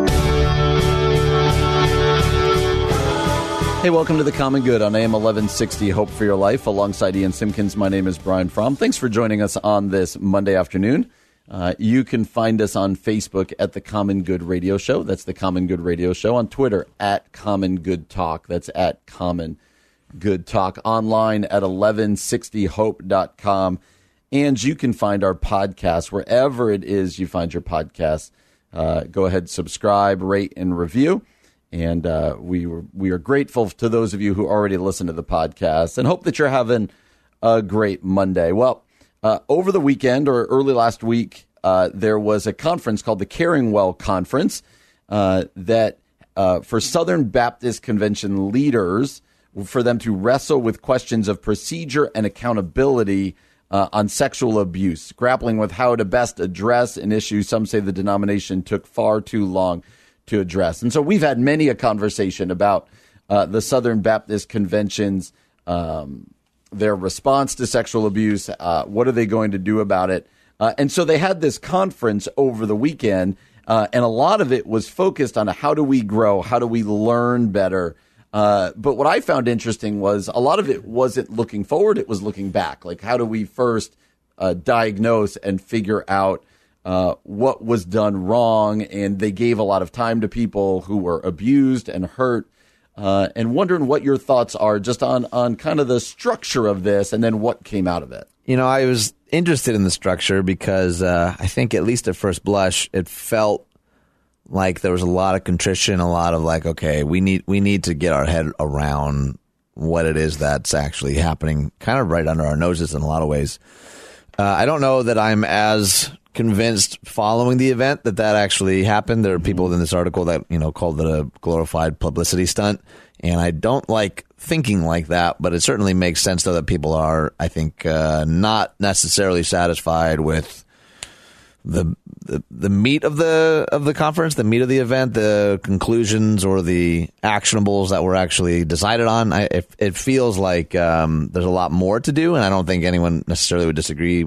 Hey, welcome to the Common Good on AM 1160 Hope for Your Life. Alongside Ian Simpkins, my name is Brian Fromm. Thanks for joining us on this Monday afternoon. Uh, you can find us on Facebook at the Common Good Radio Show. That's the Common Good Radio Show. On Twitter at Common Good Talk. That's at Common Good Talk online at 1160hope.com. And you can find our podcast wherever it is you find your podcast. Uh, go ahead, subscribe, rate, and review. And uh, we were, we are grateful to those of you who already listen to the podcast and hope that you're having a great Monday. Well, uh, over the weekend or early last week, uh, there was a conference called the Caring Well Conference uh, that uh, for Southern Baptist Convention leaders for them to wrestle with questions of procedure and accountability uh, on sexual abuse, grappling with how to best address an issue some say the denomination took far too long to address. And so we've had many a conversation about uh, the Southern Baptist Convention's um, their response to sexual abuse. Uh, what are they going to do about it? Uh, and so they had this conference over the weekend, uh, and a lot of it was focused on how do we grow, how do we learn better. Uh, but what I found interesting was a lot of it wasn't looking forward; it was looking back. Like, how do we first uh, diagnose and figure out uh, what was done wrong? And they gave a lot of time to people who were abused and hurt. Uh, and wondering what your thoughts are just on on kind of the structure of this, and then what came out of it. You know, I was interested in the structure because uh, I think, at least at first blush, it felt like there was a lot of contrition, a lot of like, okay, we need we need to get our head around what it is that's actually happening, kind of right under our noses in a lot of ways. Uh, I don't know that I'm as convinced following the event that that actually happened. There are people in this article that you know called it a glorified publicity stunt, and I don't like thinking like that. But it certainly makes sense though that people are, I think, uh, not necessarily satisfied with the, the the meat of the of the conference, the meat of the event, the conclusions or the actionables that were actually decided on. I, it, it feels like um, there's a lot more to do, and I don't think anyone necessarily would disagree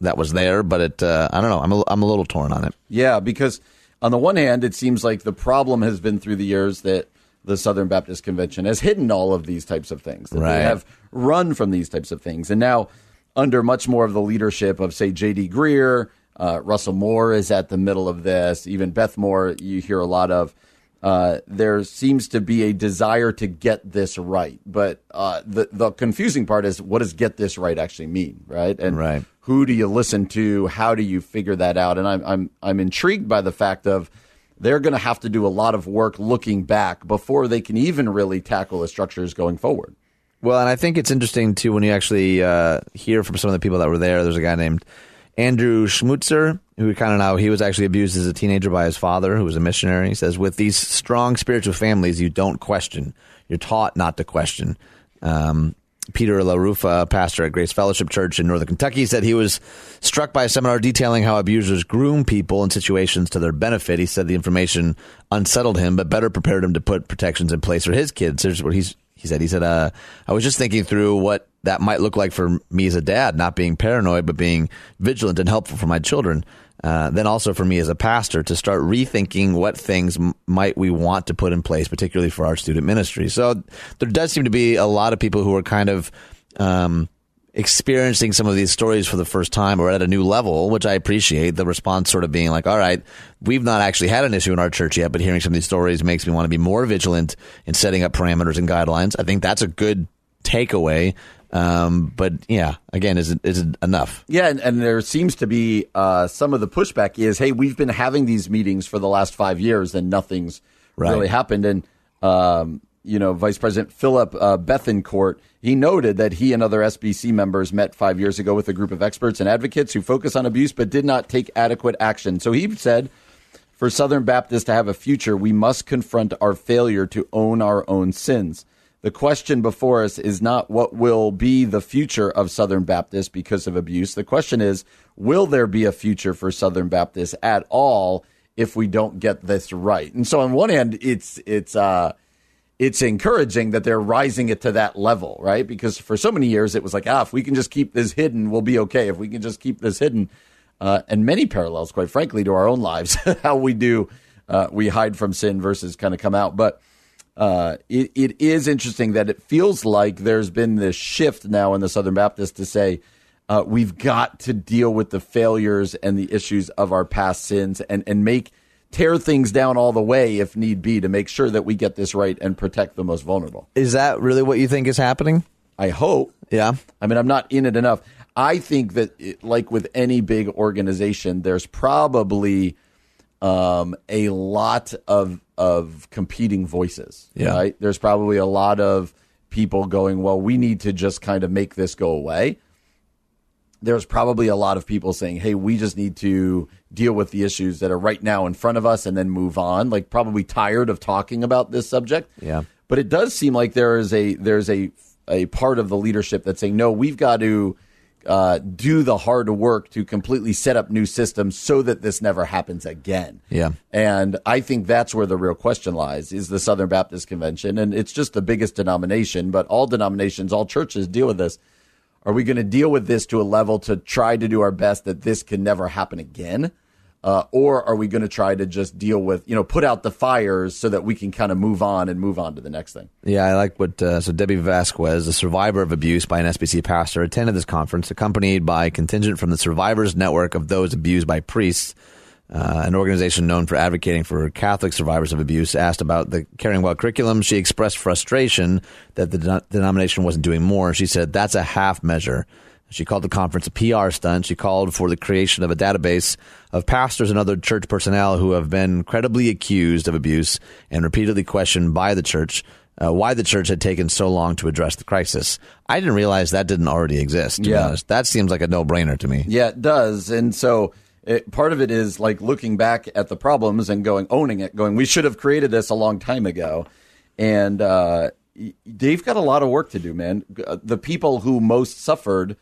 that was there. But it, uh, I don't know. I'm a, I'm a little torn on it. Yeah, because on the one hand, it seems like the problem has been through the years that the Southern Baptist Convention has hidden all of these types of things. That Right. They have run from these types of things, and now under much more of the leadership of, say, J.D. Greear, uh, Russell Moore is at the middle of this. Even Beth Moore, you hear a lot of. Uh, there seems to be a desire to get this right, but uh, the the confusing part is what does "get this right" actually mean, right? And Right. Who do you listen to? How do you figure that out? And I'm I'm I'm intrigued by the fact of they're going to have to do a lot of work looking back before they can even really tackle the structures going forward. Well, and I think it's interesting too when you actually uh, hear from some of the people that were there. There's a guy named Andrew Schmutzer who kind of now he was actually abused as a teenager by his father, who was a missionary. He says, "With these strong spiritual families, you don't question. You're taught not to question." Um, Peter LaRufa, pastor at Grace Fellowship Church in Northern Kentucky, said he was struck by a seminar detailing how abusers groom people in situations to their benefit. He said the information unsettled him, but better prepared him to put protections in place for his kids. Here's what he's he said. He said, uh, "I was just thinking through what that might look like for me as a dad, not being paranoid, but being vigilant and helpful for my children." Uh, then also for me as a pastor to start rethinking what things m- might we want to put in place, particularly for our student ministry. So there does seem to be a lot of people who are kind of um, experiencing some of these stories for the first time or at a new level, which I appreciate. The response sort of being like, all right, we've not actually had an issue in our church yet, but hearing some of these stories makes me want to be more vigilant in setting up parameters and guidelines. I think that's a good takeaway. Um, but yeah, again, is it, is it enough? Yeah, and, and there seems to be uh, some of the pushback is, hey, we've been having these meetings for the last five years and nothing's Right. really happened. And um, you know, Vice President Philip uh, Bethancourt, he noted that he and other SBC members met five years ago with a group of experts and advocates who focus on abuse but did not take adequate action. So he said, for Southern Baptists to have a future, we must confront our failure to own our own sins. The question before us is not what will be the future of Southern Baptists because of abuse. The question is, will there be a future for Southern Baptists at all if we don't get this right? And so on one hand, it's it's uh it's encouraging that they're rising it to that level, right? Because for so many years it was like, ah, if we can just keep this hidden, we'll be okay. If we can just keep this hidden, uh, and many parallels, quite frankly, to our own lives, how we do uh, we hide from sin versus kind of come out. But uh, it, it is interesting that it feels like there's been this shift now in the Southern Baptist to say uh, we've got to deal with the failures and the issues of our past sins and and make tear things down all the way if need be to make sure that we get this right and protect the most vulnerable. Is that really what you think is happening? I hope. Yeah. I mean, I'm not in it enough. I think that, it, like with any big organization, there's probably um, a lot of of competing voices. Yeah. Right. There's probably a lot of people going, well, we need to just kind of make this go away. There's probably a lot of people saying, hey, we just need to deal with the issues that are right now in front of us and then move on. Like probably tired of talking about this subject. Yeah. But it does seem like there is a there's a a part of the leadership that's saying, no, we've got to uh, do the hard work to completely set up new systems so that this never happens again. Yeah. And I think that's where the real question lies is the Southern Baptist Convention. And it's just the biggest denomination, but all denominations, all churches deal with this. Are we going to deal with this to a level to try to do our best that this can never happen again? Uh, or are we going to try to just deal with, you know, put out the fires so that we can kind of move on and move on to the next thing? Yeah, I like what. Uh, so Debbie Vasquez, a survivor of abuse by an SBC pastor, attended this conference, accompanied by contingent from the Survivors Network of Those Abused by Priests, uh, an organization known for advocating for Catholic survivors of abuse. Asked about the Caring Well curriculum, she expressed frustration that the de- denomination wasn't doing more. She said that's a half measure. She called the conference a PR stunt. She called for the creation of a database of pastors and other church personnel who have been credibly accused of abuse and repeatedly questioned by the church uh, why the church had taken so long to address the crisis. I didn't realize that didn't already exist. To Yeah. be honest. that seems like a no brainer to me. Yeah, it does. And so it, part of it is like looking back at the problems and going, owning it, going, we should have created this a long time ago. And uh, they've got a lot of work to do, man. Uh, The people who most suffered,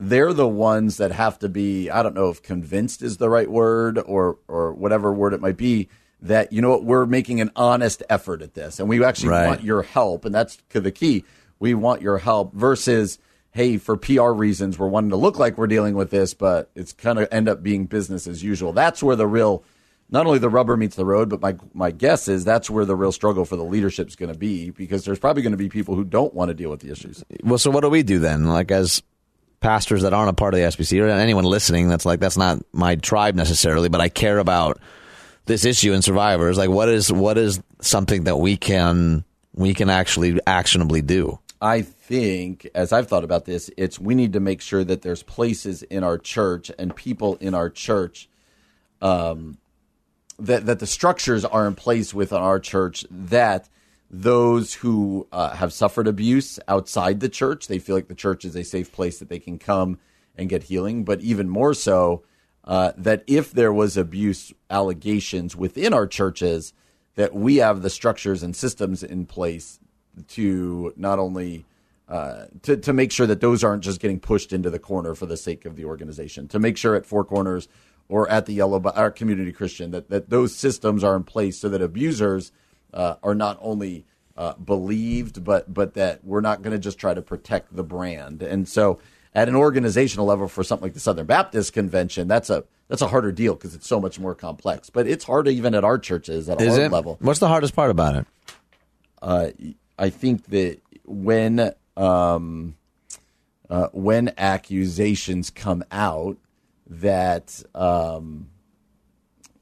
they're the ones that have to be, I don't know if convinced is the right word or, or whatever word it might be, that, you know what, we're making an honest effort at this. And we actually Right. want your help. And that's the key. We want your help versus, hey, for PR reasons, we're wanting to look like we're dealing with this, but it's kind of end up being business as usual. That's where the real, not only the rubber meets the road, but my my guess is that's where the real struggle for the leadership is going to be because there's probably going to be people who don't want to deal with the issues. Well, so what do we do then? Like as pastors that aren't a part of the SBC or anyone listening that's like that's not my tribe necessarily, but I care about this issue and survivors. Like what is what is something that we can we can actually actionably do? I think, as I've thought about this, it's we need to make sure that there's places in our church and people in our church, um, that that the structures are in place within our church that those who uh, have suffered abuse outside the church, they feel like the church is a safe place that they can come and get healing. But even more so, uh, that if there was abuse allegations within our churches, that we have the structures and systems in place to not only uh, to to make sure that those aren't just getting pushed into the corner for the sake of the organization. To make sure at Four Corners or at the Yellow our Community Christian that that those systems are in place so that abusers uh, are not only uh, believed, but but that we're not going to just try to protect the brand. And so, at an organizational level, for something like the Southern Baptist Convention, that's a that's a harder deal because it's so much more complex. But it's hard even at our churches at a Is it? level. What's the hardest part about it? Uh, I think that when um, uh, when accusations come out, that um,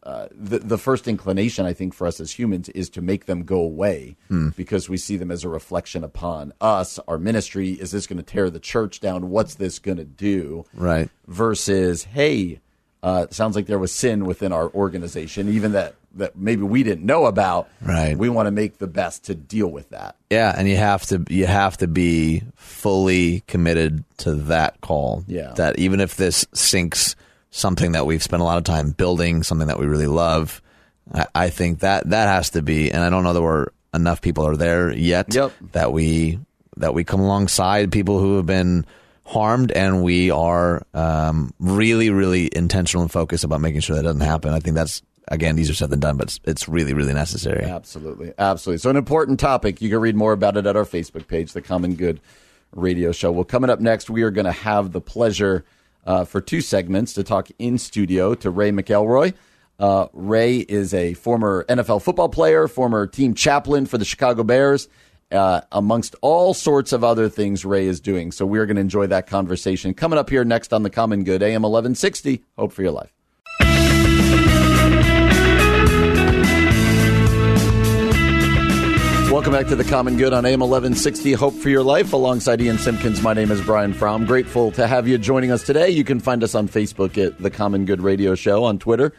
uh, the the first inclination I think for us as humans is to make them go away Hmm. because we see them as a reflection upon us, our ministry. Is this going to tear the church down? What's this going to do? Right. Versus, hey, uh, sounds like there was sin within our organization, even that that maybe we didn't know about. Right. We want to make the best to deal with that. Yeah, and you have to you have to be fully committed to that call. Yeah. That even if this sinks something that we've spent a lot of time building, something that we really love, I, I think that that has to be. And I don't know that we're enough people are there yet. Yep. That we that we come alongside people who have been harmed, and we are um, really, really intentional and focused about making sure that doesn't happen. I think that's again easier said than done, but it's, it's really, really necessary. Absolutely. Absolutely. So, an important topic. You can read more about it at our Facebook page, The Common Good Radio Show. Well, coming up next, we are going to have the pleasure uh, for two segments to talk in studio to Ray McElroy. Uh, Ray is a former NFL football player, former team chaplain for the Chicago Bears, uh, amongst all sorts of other things Ray is doing. So, we're going to enjoy that conversation. Coming up here next on The Common Good, AM 1160. Hope for your life. Welcome back to the Common Good on AM 1160. Hope for your life. Alongside Ian Simpkins, my name is Brian Fromm. Grateful to have you joining us today. You can find us on Facebook at the Common Good Radio Show, on Twitter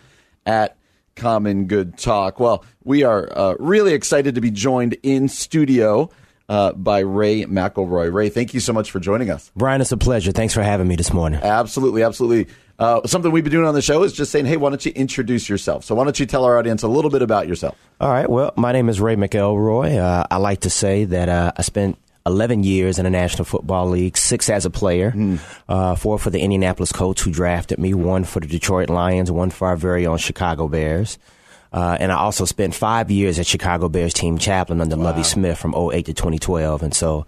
at Common Good Talk. Well, we are uh, really excited to be joined in studio uh, by Ray McElroy. Ray, thank you so much for joining us. Brian, it's a pleasure. Thanks for having me this morning. Absolutely, absolutely. Uh, something we've been doing on the show is just saying, hey, why don't you introduce yourself? So, why don't you tell our audience a little bit about yourself? All right. Well, my name is Ray McElroy. Uh, I like to say that uh, I spent 11 years in the National Football League, six as a player, Hmm. uh, four for the Indianapolis Colts who drafted me, one for the Detroit Lions, one for our very own Chicago Bears. Uh, and I also spent five years as Chicago Bears team chaplain under Lovie Smith from 08 to 2012. And so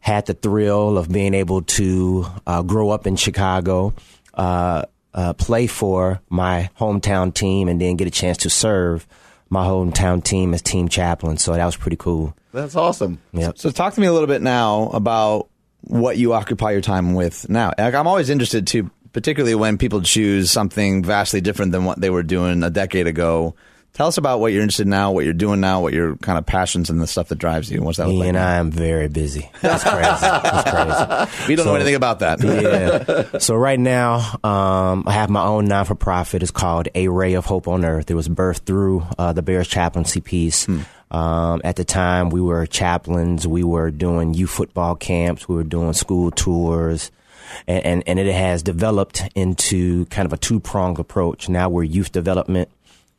had the thrill of being able to uh, grow up in Chicago, uh, uh, play for my hometown team, and then get a chance to serve my hometown team as team chaplain. So that was pretty cool. That's awesome. Yep. So talk to me a little bit now about what you occupy your time with now. Like, I'm always interested too, particularly when people choose something vastly different than what they were doing a decade ago. Tell us about what you're interested in now, what you're doing now, what your kind of passions and the stuff that drives you. What's that look like? and I am very busy. That's crazy. That's crazy. we don't know anything about that. yeah. So right now, um, I have my own non for profit. It's called A Ray of Hope on Earth. It was birthed through uh, the Bears chaplaincy piece. Um, at the time, we were chaplains. We were doing youth football camps. We were doing school tours. And, and, and it has developed into kind of a two pronged approach. Now we're youth development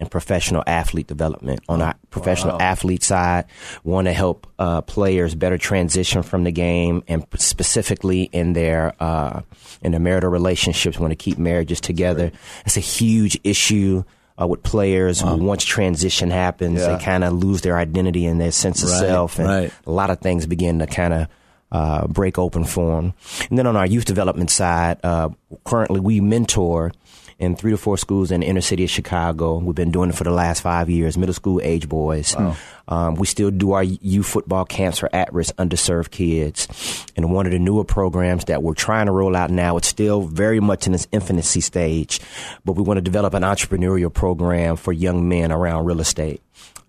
and professional athlete development. On our professional athlete side, want to help uh, players better transition from the game, and specifically in their uh, in their marital relationships, want to keep marriages together. It's a huge issue. Uh, with players, once transition happens, Yeah. they kind of lose their identity and their sense of Right, self, and right. a lot of things begin to kind of uh, break open for them. And then on our youth development side, uh, currently we mentor in three to four schools in the inner city of Chicago. We've been doing it for the last five years, middle school age boys. Um, we still do our youth football camps for at-risk underserved kids. And one of the newer programs that we're trying to roll out now, it's still very much in its infancy stage, but we want to develop an entrepreneurial program for young men around real estate.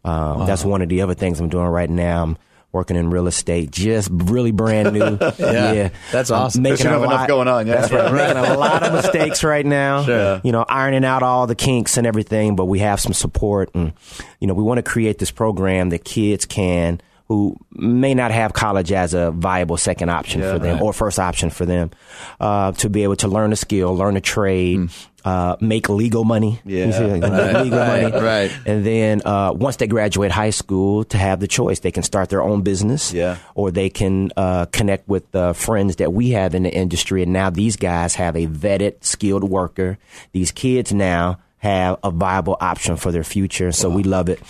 Um, That's one of the other things I'm doing right now. I'm working in real estate, just really brand new. yeah. That's I'm awesome. Making a have enough lot- going on, yeah. That's right. Making a lot of mistakes right now. Sure. You know, ironing out all the kinks and everything, but we have some support, and you know, we want to create this program that kids can who may not have college as a viable second option for them or first option for them uh, to be able to learn a skill, learn a trade, uh, make legal money. Yeah. See, legal Right, money. right. And then uh, once they graduate high school, to have the choice, they can start their own business, Yeah. or they can uh, connect with friends that we have in the industry. And now these guys have a vetted, skilled worker. These kids now have a viable option for their future. So we love it.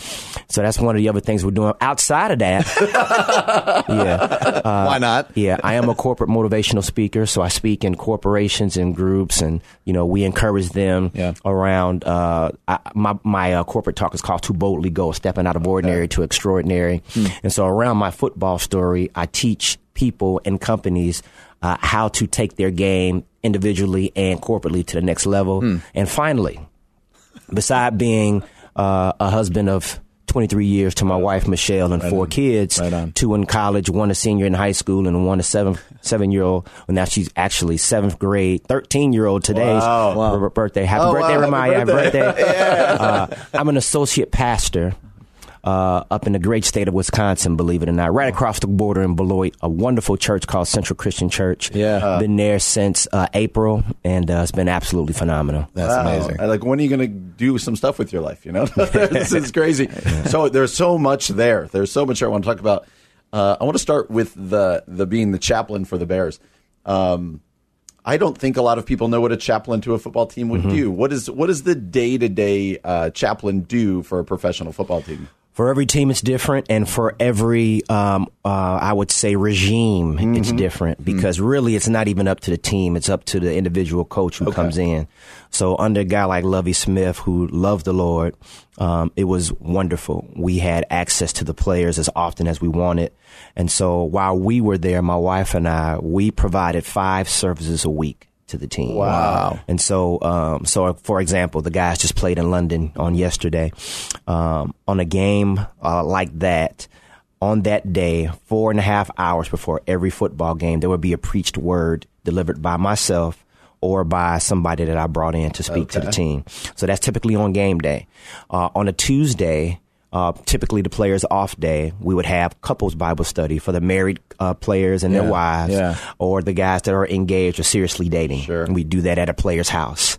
So that's one of the other things we're doing. Outside of that, yeah, Why not? yeah, I am a corporate motivational speaker, so I speak in corporations and groups, and you know we encourage them Yeah. around. Uh, I, my my uh, corporate talk is called "To Boldly Go," stepping out of ordinary to extraordinary, and so around my football story, I teach people and companies uh, how to take their game individually and corporately to the next level, and finally, beside being uh, a husband of 23 years to my wife Michelle and four kids, Right two in college, one a senior in high school, and one a seven seven year old. Well, now she's actually seventh grade, 13 year old today. Wow. Her birthday. Happy Oh, birthday, wow, happy Ramaya. Happy birthday. birthday. uh, I'm an associate pastor. Uh, up in the great state of Wisconsin, believe it or not, right across the border in Beloit, a wonderful church called Central Christian Church. Yeah. been there since uh, April, and uh, it's been absolutely phenomenal. That's Wow. amazing. I like when are you going to do some stuff with your life? You know, this is crazy. So there's so much there. There's so much I want to talk about. Uh, I want to start with the the being the chaplain for the Bears. Um, I don't think a lot of people know what a chaplain to a football team would do. What is what does the day to day chaplain do for a professional football team? For every team, it's different, and for every, um, uh, I would say, regime, it's different because really, it's not even up to the team; it's up to the individual coach who comes in. So, under a guy like Lovie Smith, who loved the Lord, um, it was wonderful. We had access to the players as often as we wanted, and so while we were there, my wife and I, we provided five services a week to the team. Wow. And so, um, so for example, the guys just played in London on yesterday. Um, on a game uh, like that, on that day, four and a half hours before every football game, there would be a preached word delivered by myself or by somebody that I brought in to speak to the team. So that's typically on game day. Uh, on a Tuesday, uh, typically the players' off day, we would have couples Bible study for the married uh, players and Yeah, their wives, yeah. or the guys that are engaged or seriously dating. Sure. And we do that at a player's house.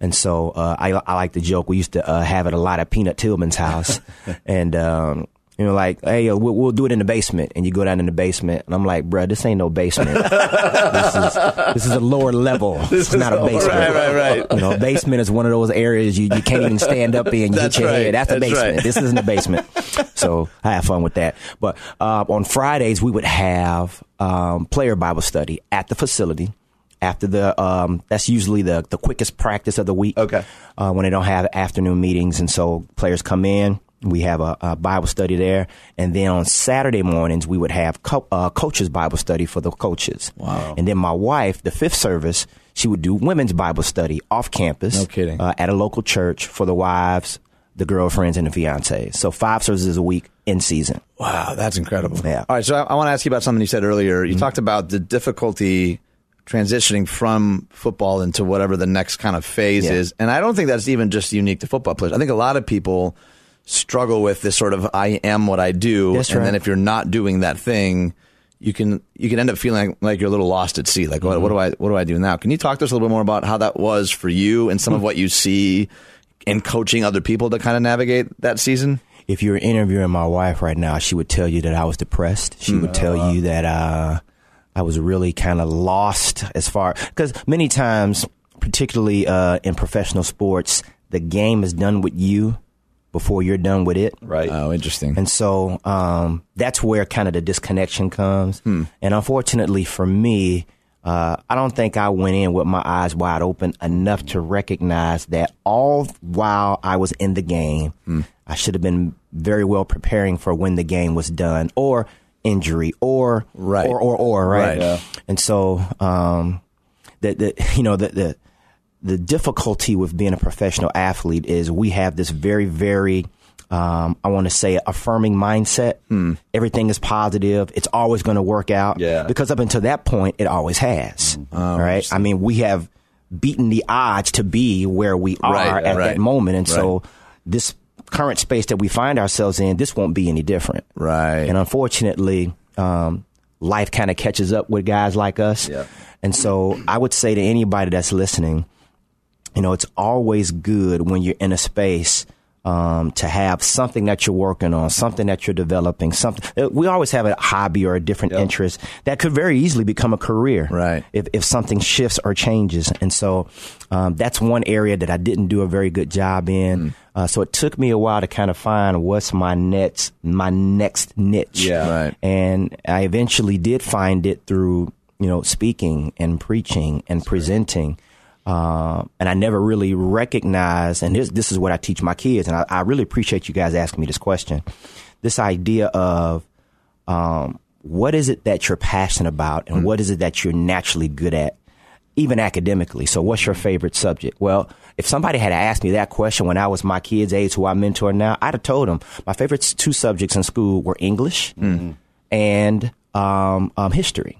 And so uh, I, I like the joke. We used to uh, have it a lot at Peanut Tillman's house, and um, you know, like, hey, uh, we'll, we'll do it in the basement. And you go down in the basement, and I'm like, bruh, this ain't no basement. this is this is a lower level. This it's not a basement. Right, right, right. You know, basement is one of those areas you, you can't even stand up in. You That's hit your right. head. That's the That's basement. right. This isn't the basement. so I have fun with that. But uh, on Fridays, we would have um, player Bible study at the facility. After the, um, that's usually the the quickest practice of the week. Okay. Uh, when they don't have afternoon meetings, and so players come in. We have a, a Bible study there, and then on Saturday mornings we would have co- uh, coaches Bible study for the coaches. Wow. And then my wife, the fifth service, she would do women's Bible study off campus. No kidding. Uh, at a local church for the wives, the girlfriends, and the fiancés. So five services a week in season. Wow, that's incredible. Yeah. All right, so I, I want to ask you about something you said earlier. You talked about the difficulty transitioning from football into whatever the next kind of phase Yeah. is, and I don't think that's even just unique to football players. I think a lot of people struggle with this sort of "I am what I do," That's and right. then if you're not doing that thing. You can you can end up feeling like, like you're a little lost at sea. Like what, what do I what do I do now? Can you talk to us a little bit more about how that was for you and some of what you see in coaching other people to kind of navigate that season? if you were interviewing my wife right now, she would tell you that I was depressed. She would tell you that uh, I was really kind of lost as far because many times, particularly uh, in professional sports, the game is done with you before you're done with it. Right. Oh, interesting. And so um, that's where kind of the disconnection comes. And unfortunately for me, uh, I don't think I went in with my eyes wide open enough to recognize that all while I was in the game, I should have been very well preparing for when the game was done or injury or Right. or or or right. Right. Yeah. And so um, the the you know the the the difficulty with being a professional athlete is we have this very, very, um, I want to say, affirming mindset. Everything is positive. It's always going to work out. Yeah. Because up until that point, it always has. Right. I mean, we have beaten the odds to be where we are Right, at right. that moment, and so this current space that we find ourselves in, this won't be any different. Right. And unfortunately, um, life kind of catches up with guys like us. Yeah. And so I would say to anybody that's listening, you know, it's always good when you're in a space um, to have something that you're working on, something that you're developing. Something uh, we always have a hobby or a different interest that could very easily become a career, Right. If if something shifts or changes, and so um, that's one area that I didn't do a very good job in. Uh, so it took me a while to kind of find what's my next my next niche, Yeah. Right. and I eventually did find it through you know speaking and preaching and presenting. Uh, and I never really recognized, and this this is what I teach my kids, and I, I really appreciate you guys asking me this question. This idea of um, what is it that you're passionate about, and what is it that you're naturally good at, even academically. So, what's your favorite subject? Well, if somebody had asked me that question when I was my kids' age, who I mentor now, I'd have told them my favorite two subjects in school were English and um, um, history.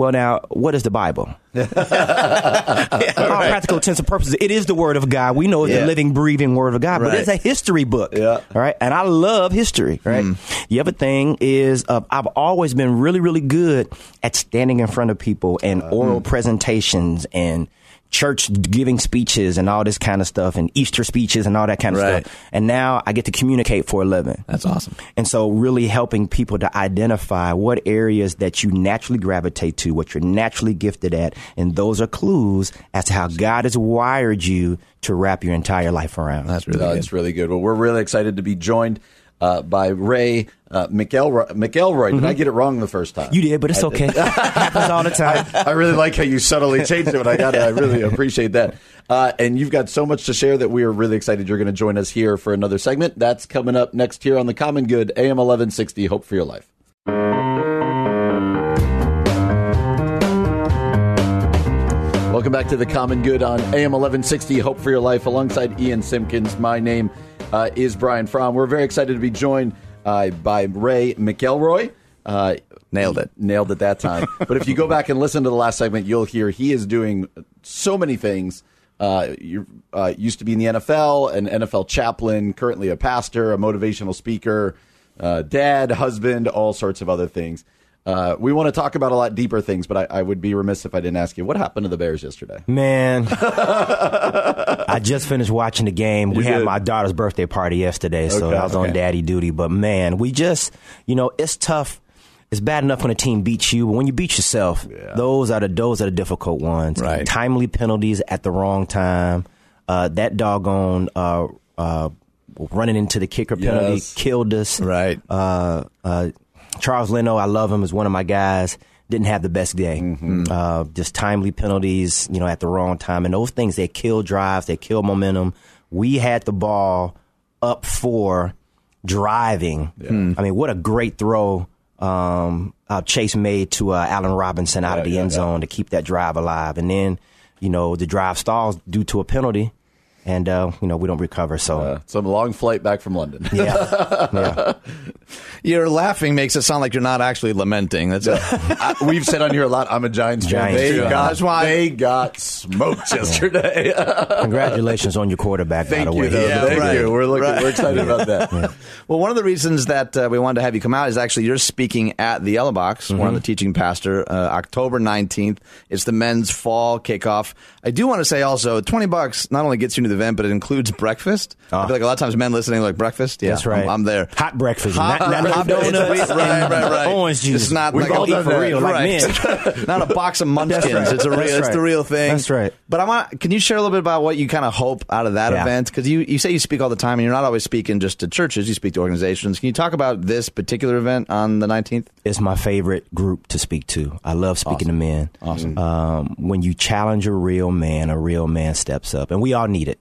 Well, now, what is the Bible? All practical intents and purposes, it is the Word of God. We know it's Yeah. the living, breathing Word of God, but it's a history book. Yeah. All right. And I love history. Right. Hmm. The other thing is, uh, I've always been really, really good at standing in front of people and uh, oral hmm. presentations and church giving speeches and all this kind of stuff and Easter speeches and all that kind of Right. stuff. And now I get to communicate for a living. That's awesome. And so, really helping people to identify what areas that you naturally gravitate to, what you're naturally gifted at, and those are clues as to how God has wired you to wrap your entire life around. That's really No, good. it's really good. Well, we're really excited to be joined uh, by Ray uh, McElroy. McElroy. Did I get it wrong the first time? Mm-hmm. You did, but it's okay. Happens all the time. I really like how you subtly changed it, but I got it. I really appreciate that. Uh, and you've got so much to share that we are really excited you're going to join us here for another segment. That's coming up next here on the Common Good, AM 1160. Hope for your life. Welcome back to the Common Good on AM 1160. Hope for your life alongside Ian Simpkins. My name uh, is Brian Fromm. We're very excited to be joined uh, by Ray McElroy. Uh, Nailed it. Nailed it that time. but if you go back and listen to the last segment, you'll hear he is doing so many things. Uh, you uh, used to be in the NFL, an NFL chaplain, currently a pastor, a motivational speaker, uh, dad, husband, all sorts of other things. Uh, we want to talk about a lot deeper things, but I, I would be remiss if I didn't ask you what happened to the Bears yesterday. Man, I just finished watching the game. We You had did? my daughter's birthday party yesterday, so Okay, I was on daddy duty. But man, we just, you know, it's tough. It's bad enough when a team beats you, but when you beat yourself, those are the those are the difficult ones. Right. Timely penalties at the wrong time. Uh, that doggone uh, uh, running into the kicker penalty Yes. killed us. Right. Charles Leno, I love him, is one of my guys. Didn't have the best day. Mm-hmm. Uh, just timely penalties, you know, at the wrong time, and those things they kill drives, they kill momentum. We had the ball up for driving. I mean, what a great throw um, uh, Chase made to uh, Allen Robinson out of the Yeah, end yeah, zone to keep that drive alive, and then you know the drive stalls due to a penalty, and uh, you know we don't recover. So Uh, some long flight back from London. yeah, yeah. Your laughing makes it sound like you're not actually lamenting. That's I- We've said on here a lot. I'm a Giants fan. They fan. got, That's why- they got smoked yesterday. Congratulations on your quarterback. by Thank the you. way. Yeah, Thank right. you. We're looking. Right. We're excited about that. Well, one of the reasons that uh, we wanted to have you come out is actually you're speaking at the Yellow Box, one of the teaching pastor, uh, October 19th. It's the men's fall kickoff. I do want to say also, 20 bucks not only gets you into the event, but it includes breakfast. I feel like a lot of times men listening are like breakfast. Yeah, That's right. I'm, I'm there. Hot breakfast, Hot, not, not hot donuts, right, right, right. orange juice. It's not We've like all a, done for real, like right. not a box of munchkins. right. It's a real, That's it's the right. real thing. That's right. But I want. Can you share a little bit about what you kind of hope out of that Yeah. event? Because you you say you speak all the time, and you're not always speaking just to churches. You speak to organizations. Can you talk about this particular event on the 19th? It's my favorite group to speak to. I love speaking to men. Awesome. Um, when you challenge a real man, a real man steps up, and we all need it.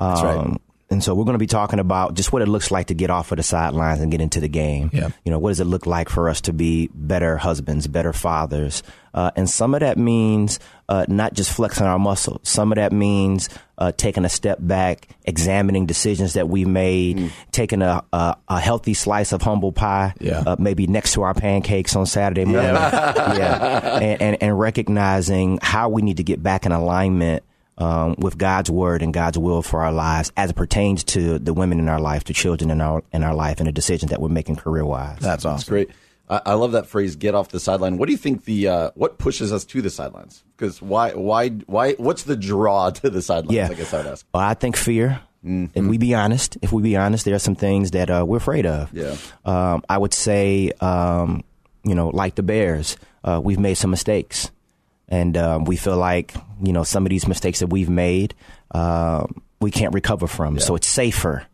Um, That's right. And so we're going to be talking about just what it looks like to get off of the sidelines and get into the game. Yeah. You know, what does it look like for us to be better husbands, better fathers? Uh, and some of that means uh, not just flexing our muscles. Some of that means uh, taking a step back, examining decisions that we made, taking a, a, a healthy slice of humble pie, Yeah. uh, maybe next to our pancakes on Saturday morning. Yeah. And, and, and recognizing how we need to get back in alignment um, with God's word and God's will for our lives as it pertains to the women in our life, the children in our in our life, and the decisions that we're making career wise. That's awesome. That's Great. I, I love that phrase. Get off the sideline. What do you think the uh, what pushes us to the sidelines? Because why why why what's the draw to the sidelines? Yeah. I guess I would ask. Well, I think fear. If we be honest, if we be honest, there are some things that uh, we're afraid of. Yeah. Um, I would say, um, you know, like the Bears, uh, we've made some mistakes, and um, we feel like you know some of these mistakes that we've made, um, we can't recover from. So it's safer.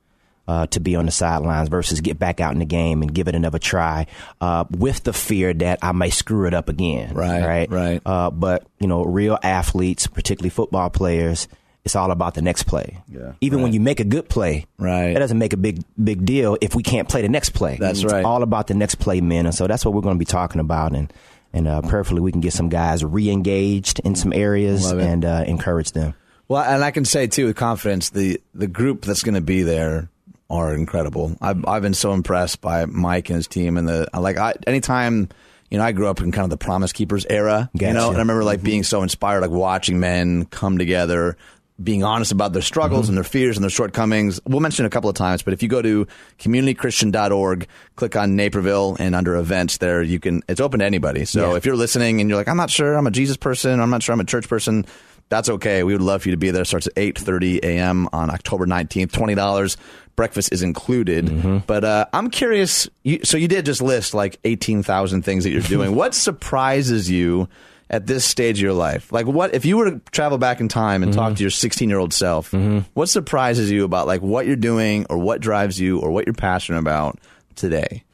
Uh, to be on the sidelines versus get back out in the game and give it another try, uh, with the fear that I might screw it up again. Right, right, right. Uh, but you know, real athletes, particularly football players, it's all about the next play. Yeah, Even when you make a good play, Right. that doesn't make a big big deal if we can't play the next play. That's it's right. all about the next play, men, and so that's what we're going to be talking about, and and uh, prayerfully we can get some guys re-engaged in some areas and uh, encourage them. Well, and I can say too with confidence, the the group that's going to be there are incredible. I've I've been so impressed by Mike and his team, and the like. I, anytime you know, I grew up in kind of the Promise Keepers era, you know, and I remember like being so inspired, like watching men come together. Being honest about their struggles and their fears and their shortcomings. We'll mention it a couple of times, but if you go to communitychristian.org, click on Naperville and under events there, you can, it's open to anybody. So Yeah. if you're listening and you're like, I'm not sure I'm a Jesus person, I'm not sure I'm a church person, that's okay. We would love for you to be there. It starts at 8.30 a.m. on October 19th, $20. Breakfast is included. But uh, I'm curious, you, so you did just list like 18,000 things that you're doing. what surprises you at this stage of your life? Like what, if you were to travel back in time and talk mm-hmm. to your 16 year old self, mm-hmm. what surprises you about like what you're doing or what drives you or what you're passionate about today?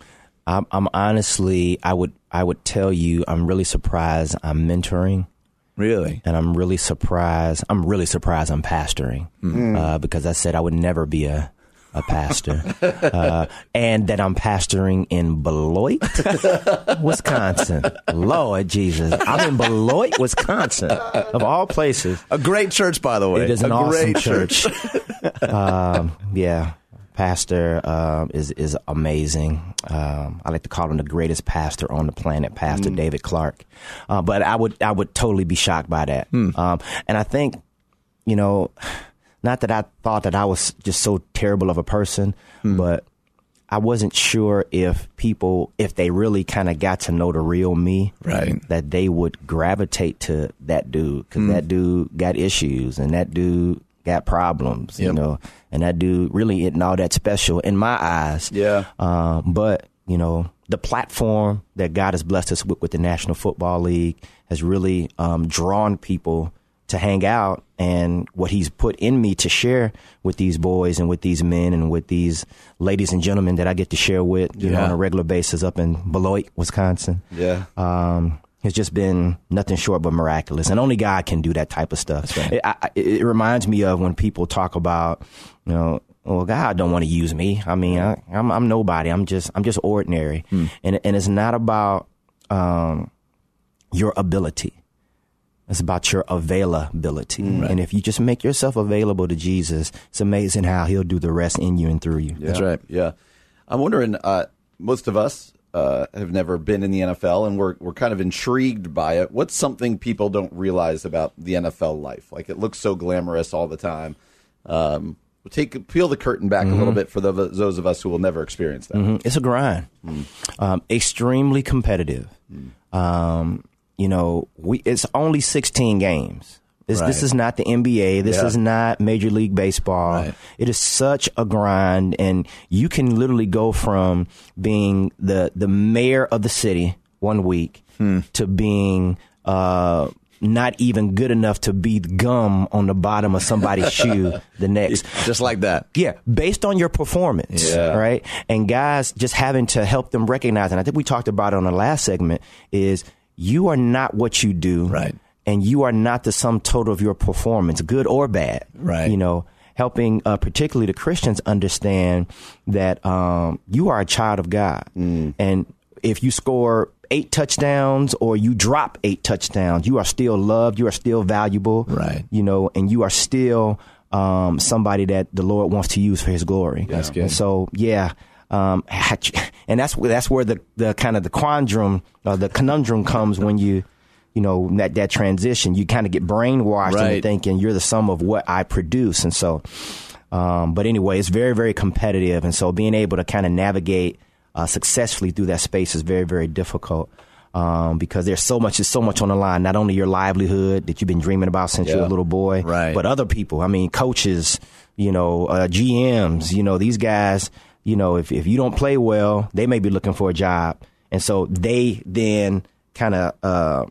I'm, I'm honestly, I would I would tell you, I'm really surprised I'm mentoring. Really? and I'm really surprised. I'm really surprised I'm pastoring mm. uh, because I said I would never be a a pastor, uh, and that I'm pastoring in Beloit, Wisconsin. Lord Jesus, I'm in Beloit, Wisconsin, of all places. A great church, by the way. It is an a awesome great church. um, yeah. Pastor um, is is amazing. Um, I like to call him the greatest pastor on the planet, Pastor Mm. David Clark. Uh, but I would I would totally be shocked by that. Hmm. Um, and I think, you know, not that I thought that I was just so terrible of a person, Hmm. but I wasn't sure if people, if they really kind of got to know the real me, Right. that they would gravitate to that dude because Hmm. that dude got issues and that dude got problems, you know, and that dude really isn't all that special in my eyes. Yeah. Um, but you know, the platform that God has blessed us with, with the National Football League has really um, drawn people to hang out, and what He's put in me to share with these boys and with these men and with these ladies and gentlemen that I get to share with, you know, on a regular basis up in Beloit, Wisconsin. Yeah. Um, has just been nothing short but miraculous, and only God can do that type of stuff. It, I, it, reminds me of when people talk about, you know, well, God don't want to use me. I mean, I, I'm I'm nobody. I'm just I'm just ordinary, and and it's not about um, your ability. It's about your availability. And if you just make yourself available to Jesus, it's amazing how He'll do the rest in you and through you. Yeah. That's right. Yeah, I'm wondering. Uh, most of us uh, have never been in the NFL, and we're we're kind of intrigued by it. What's something people don't realize about the NFL life? Like it looks so glamorous all the time. Um, take peel the curtain back a little bit for the, those of us who will never experience that. Mhm. It's a grind. Um, extremely competitive. Um, you know, we it's only 16 games. This, this is not the NBA. This Yeah. is not Major League Baseball. Right. It is such a grind, and you can literally go from being the the mayor of the city one week to being uh, not even good enough to be gum on the bottom of somebody's shoe the next. Just like that. Yeah, based on your performance, Yeah. right? And guys just having to help them recognize, and I think we talked about it on the last segment, is you are not what you do. Right. And you are not the sum total of your performance, good or bad. Right. You know, helping uh, particularly the Christians understand that um, you are a child of God. And if you score eight touchdowns or you drop eight touchdowns, you are still loved, you are still valuable. Right. You know, and you are still um, somebody that the Lord wants to use for His glory. That's good. And so, yeah. Um, and that's that's where the, the kind of the quandrum, uh, the conundrum comes when you, you know, that that transition. You kind of get brainwashed Right. into thinking you're the sum of what I produce, and so. Um, but anyway, it's very very competitive, and so being able to kind of navigate uh, successfully through that space is very very difficult. Um, because there's so much, there's so much on the line. Not only your livelihood that you've been dreaming about since you were a little boy, Right. but other people. I mean, coaches, you know, uh, GMs, you know, these guys, you know, if, if you don't play well, they may be looking for a job. And so they then kind of uh,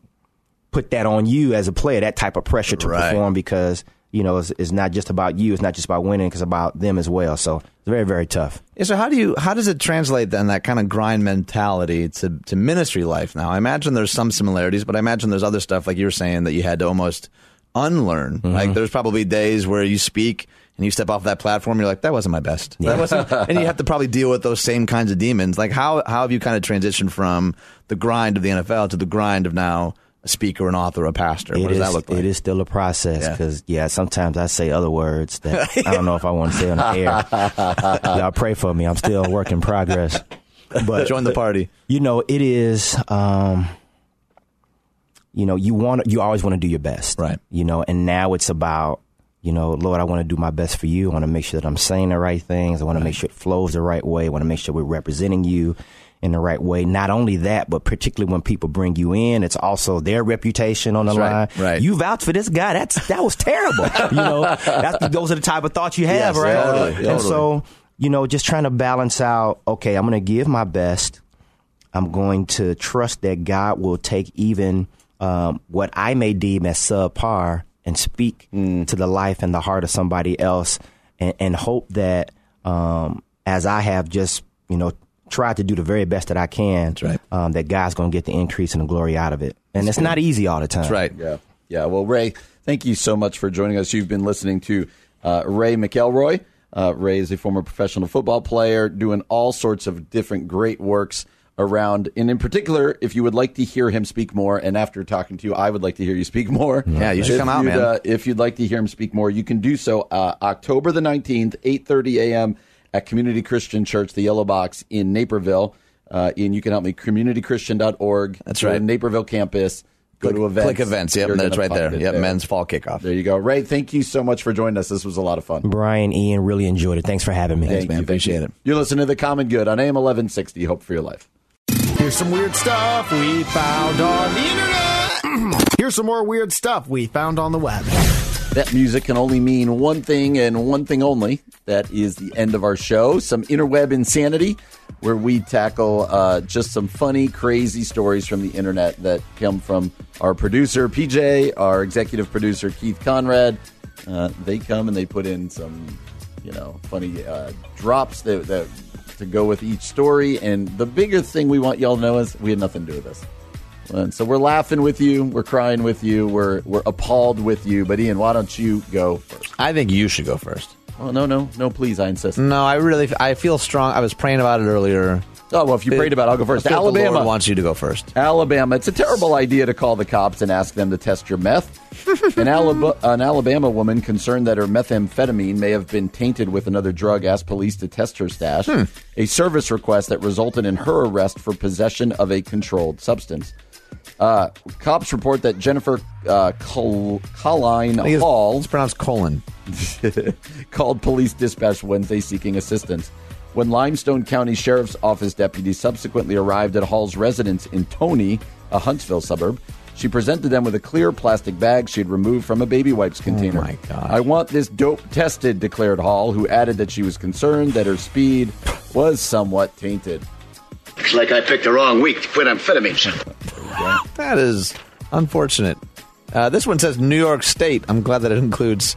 put that on you as a player, that type of pressure to Right. perform because, you know, it's, it's not just about you, it's not just about winning, it's about them as well. So it's very, very tough. Yeah, so how do you how does it translate then that kind of grind mentality to to ministry life now? I imagine there's some similarities, but I imagine there's other stuff like you were saying that you had to almost unlearn. Mm-hmm. Like there's probably days where you speak and you step off that platform, you're like, that wasn't my best. That wasn't, and you have to probably deal with those same kinds of demons. Like how how have you kind of transitioned from the grind of the NFL to the grind of now a speaker, an author, a pastor? What It does is- that look like? It is still a process Yeah. because, yeah. sometimes I say other words that I don't know if I want to say on the air. Y'all pray for me. I'm still a work in progress. But Join the party. you know, it is. Um, you know, you want you always want to do your best, Right. You know, and now it's about you know, Lord, I want to do my best for you. I want to make sure that I'm saying the right things. I want to make sure it flows the right way. I want to make sure we're representing you in the right way. Not only that, but particularly when people bring you in, it's also their reputation on the That's line. right, right. You vouch for this guy. That's that was terrible. you know, that's, those are the type of thoughts you have, Yes, right? totally, And so, you know, just trying to balance out. Okay, I'm going to give my best. I'm going to trust that God will take even um, what I may deem as subpar and speak Mm. to the life and the heart of somebody else, and, and hope that um, as I have just you know tried to do the very best that I can, right. um, that God's going to get the increase and the glory out of it. And it's not easy all the time. That's right. Yeah. Yeah. Well, Ray, thank you so much for joining us. You've been listening to uh, Ray McElroy. Uh, Ray is a former professional football player doing all sorts of different great works around. And in particular, if you would like to hear him speak more, and after talking to you, I would like to hear you speak more. Yeah, you should If come out, man. Uh, if you'd like to hear him speak more, you can do so uh, October the 19th, 8.30 a.m. at Community Christian Church, the Yellow Box in Naperville. Uh, Ian, you can help me. CommunityChristian.org. That's right. Naperville campus. Go to events. Click events. Yep, that's right there. it Yep, men's fall kickoff. There you go. Ray, thank you so much for joining us. This was a lot of fun. Brian, Ian, really enjoyed it. Thanks for having me. Thank you. Thank you. You're listening to The Common Good on AM 1160. Hope for your life. Here's some weird stuff we found on the internet. Here's some more weird stuff we found on the web. That music can only mean one thing and one thing only. That is the end of our show. Some interweb insanity, where we tackle uh, just some funny, crazy stories from the internet that come from our producer, PJ, our executive producer, Keith Conrad. Uh, they come and they put in some, you know, funny uh, drops that, that to go with each story. And the bigger thing we want y'all to know is we had nothing to do with this. And so we're laughing with you, we're crying with you, we're we're appalled with you. But Ian, why don't you go first? I think you should go first. Oh no, no, no! Please, I insist. No, I really, I feel strong. I was praying about it earlier. Oh well, if you prayed about it, I'll go first. I feel the Alabama wants you to go first. Alabama. It's a terrible idea to call the cops and ask them to test your meth. an, Alaba- an Alabama woman concerned that her methamphetamine may have been tainted with another drug asked police to test her stash. A service request that resulted in her arrest for possession of a controlled substance. Uh, cops report that Jennifer uh, Col- Colline Hall. It's pronounced colon. called police dispatch Wednesday seeking assistance. When Limestone County Sheriff's Office deputies subsequently arrived at Hall's residence in Toney, a Huntsville suburb, she presented them with a clear plastic bag she had removed from a baby wipes container. Oh my God. I want this dope tested, declared Hall, who added that she was concerned that her speed was somewhat tainted. Looks like I picked the wrong week to quit amphetamines. That is unfortunate. Uh, this one says New York State. I'm glad that it includes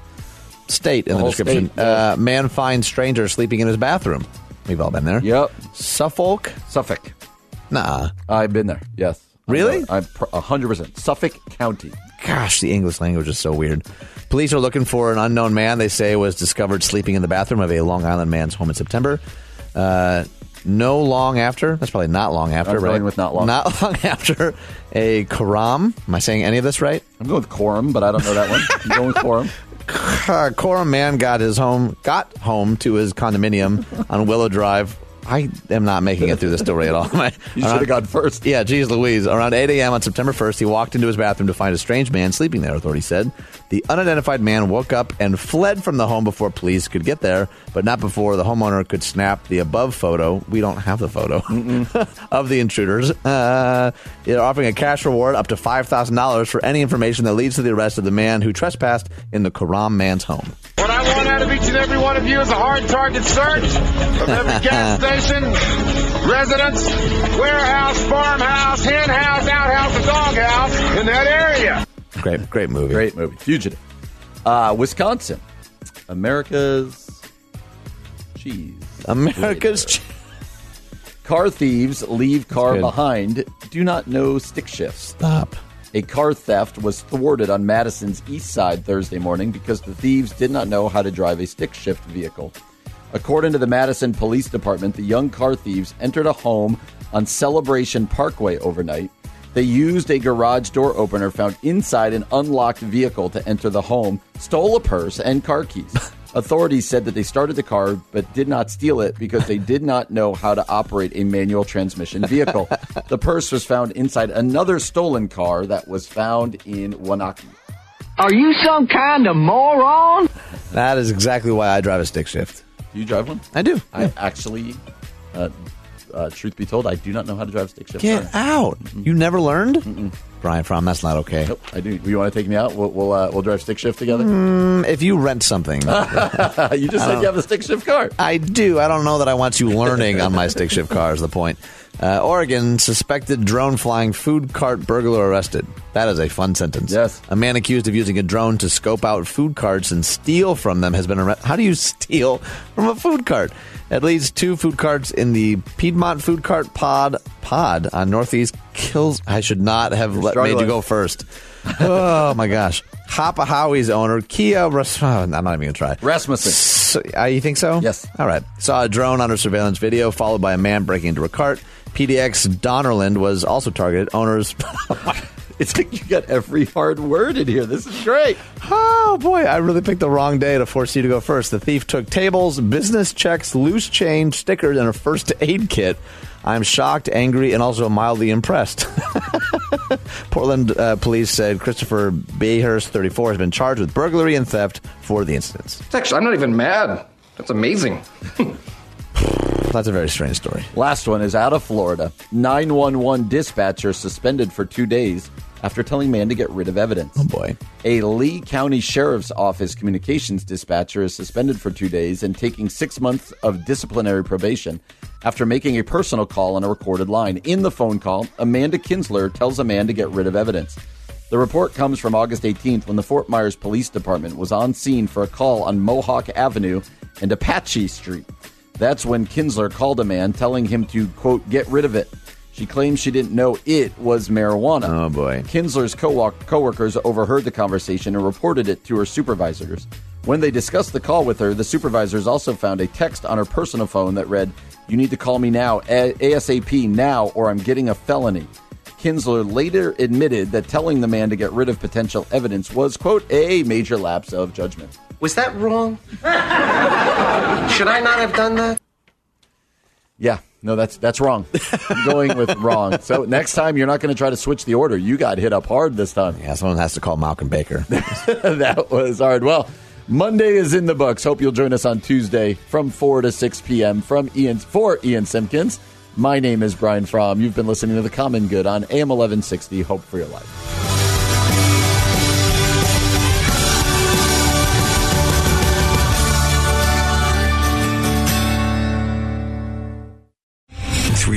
state in The the, description. state, yeah. uh, man finds stranger sleeping in his bathroom. We've all been there. Yep. Suffolk? Suffolk. Nah. I've been there, yes. Really? I'm pr- 100%. Suffolk County. Gosh, the English language is so weird. Police are looking for an unknown man they say was discovered sleeping in the bathroom of a Long Island man's home in September. Uh, no long after, that's probably not long after, I'm right? going with not long. Not long after a Karam. Am I saying any of this right? I'm going with Quorum, but I don't know that one. I'm going with Quorum. Coram man got his home got home to his condominium on Willow Drive. I am not making it through this story at all. You should have gone first. Yeah, geez Louise. Around 8 a.m. on September 1st, he walked into his bathroom to find a strange man sleeping there, authorities said. The unidentified man woke up and fled from the home before police could get there, but not before the homeowner could snap the above photo. We don't have the photo of the intruders. Uh, they're offering a cash reward up to $5,000 for any information that leads to the arrest of the man who trespassed in the Coram man's home. What I want out of each and every one of you is a hard target search of every gas station, residence, warehouse, farmhouse, hen house, outhouse, and doghouse in that area. Great, great movie. Great movie. Fugitive. Uh, Wisconsin. America's cheese. America's cheese. Car thieves leave car behind. Do not know stick shifts. Stop. A car theft was thwarted on Madison's east side Thursday morning because the thieves did not know how to drive a stick shift vehicle. According to the Madison Police Department, the young car thieves entered a home on Celebration Parkway overnight. They used a garage door opener found inside an unlocked vehicle to enter the home, stole a purse and car keys. Authorities said that they started the car but did not steal it because they did not know how to operate a manual transmission vehicle. the purse was found inside another stolen car that was found in Waunakee. Are you some kind of moron? That is exactly why I drive a stick shift. Do you drive one? I do. I actually, uh, uh, truth be told, I do not know how to drive a stick shift. Get car. out. You never learned? Brian Fromm, that's not okay. Nope, I do. You want to take me out? We'll we'll, uh, we'll drive stick shift together. Mm, if you rent something. you just said you have a stick shift car. I do. I don't know that I want you learning on my stick shift car, is the point. Uh, Oregon, suspected drone flying food cart burglar arrested. That is a fun sentence. Yes. A man accused of using a drone to scope out food carts and steal from them has been arrested. How do you steal from a food cart? At least two food carts in the Piedmont Food Cart Pod pod on Northeast Kills. I should not have let, made you go first. oh my gosh. Hapa Howie's owner, Kia Ras- I'm not even going to try. Rasmussen. So, uh, you think so? Yes. All right. Saw a drone under surveillance video, followed by a man breaking into a cart. PDX Donerland was also targeted. Owners. It's like you got every hard word in here. This is great. Oh boy, I really picked the wrong day to force you to go first. The thief took tables, business checks, loose change, stickers, and a first aid kit. I'm shocked, angry, and also mildly impressed. Portland uh, police said Christopher Bayhurst, 34, has been charged with burglary and theft for the incidents. Actually, I'm not even mad. That's amazing. That's a very strange story. Last one is out of Florida. 911 dispatcher suspended for two days after telling man to get rid of evidence. Oh boy. A Lee County Sheriff's Office communications dispatcher is suspended for two days and taking six months of disciplinary probation after making a personal call on a recorded line. In the phone call, Amanda Kinsler tells a man to get rid of evidence. The report comes from August 18th when the Fort Myers Police Department was on scene for a call on Mohawk Avenue and Apache Street. That's when Kinsler called a man telling him to, quote, get rid of it. She claims she didn't know it was marijuana. Oh, boy. Kinsler's co- coworkers overheard the conversation and reported it to her supervisors. When they discussed the call with her, the supervisors also found a text on her personal phone that read, You need to call me now, ASAP now, or I'm getting a felony. Kinsler later admitted that telling the man to get rid of potential evidence was, quote, a major lapse of judgment. Was that wrong? Should I not have done that? Yeah, no, that's that's wrong. I'm going with wrong. So next time you're not going to try to switch the order. You got hit up hard this time. Yeah, someone has to call Malcolm Baker. that was hard. Well, Monday is in the books. Hope you'll join us on Tuesday from 4 to 6 p.m. from Ian for Ian Simpkins. My name is Brian Fromm. You've been listening to The Common Good on AM 1160. Hope for your life.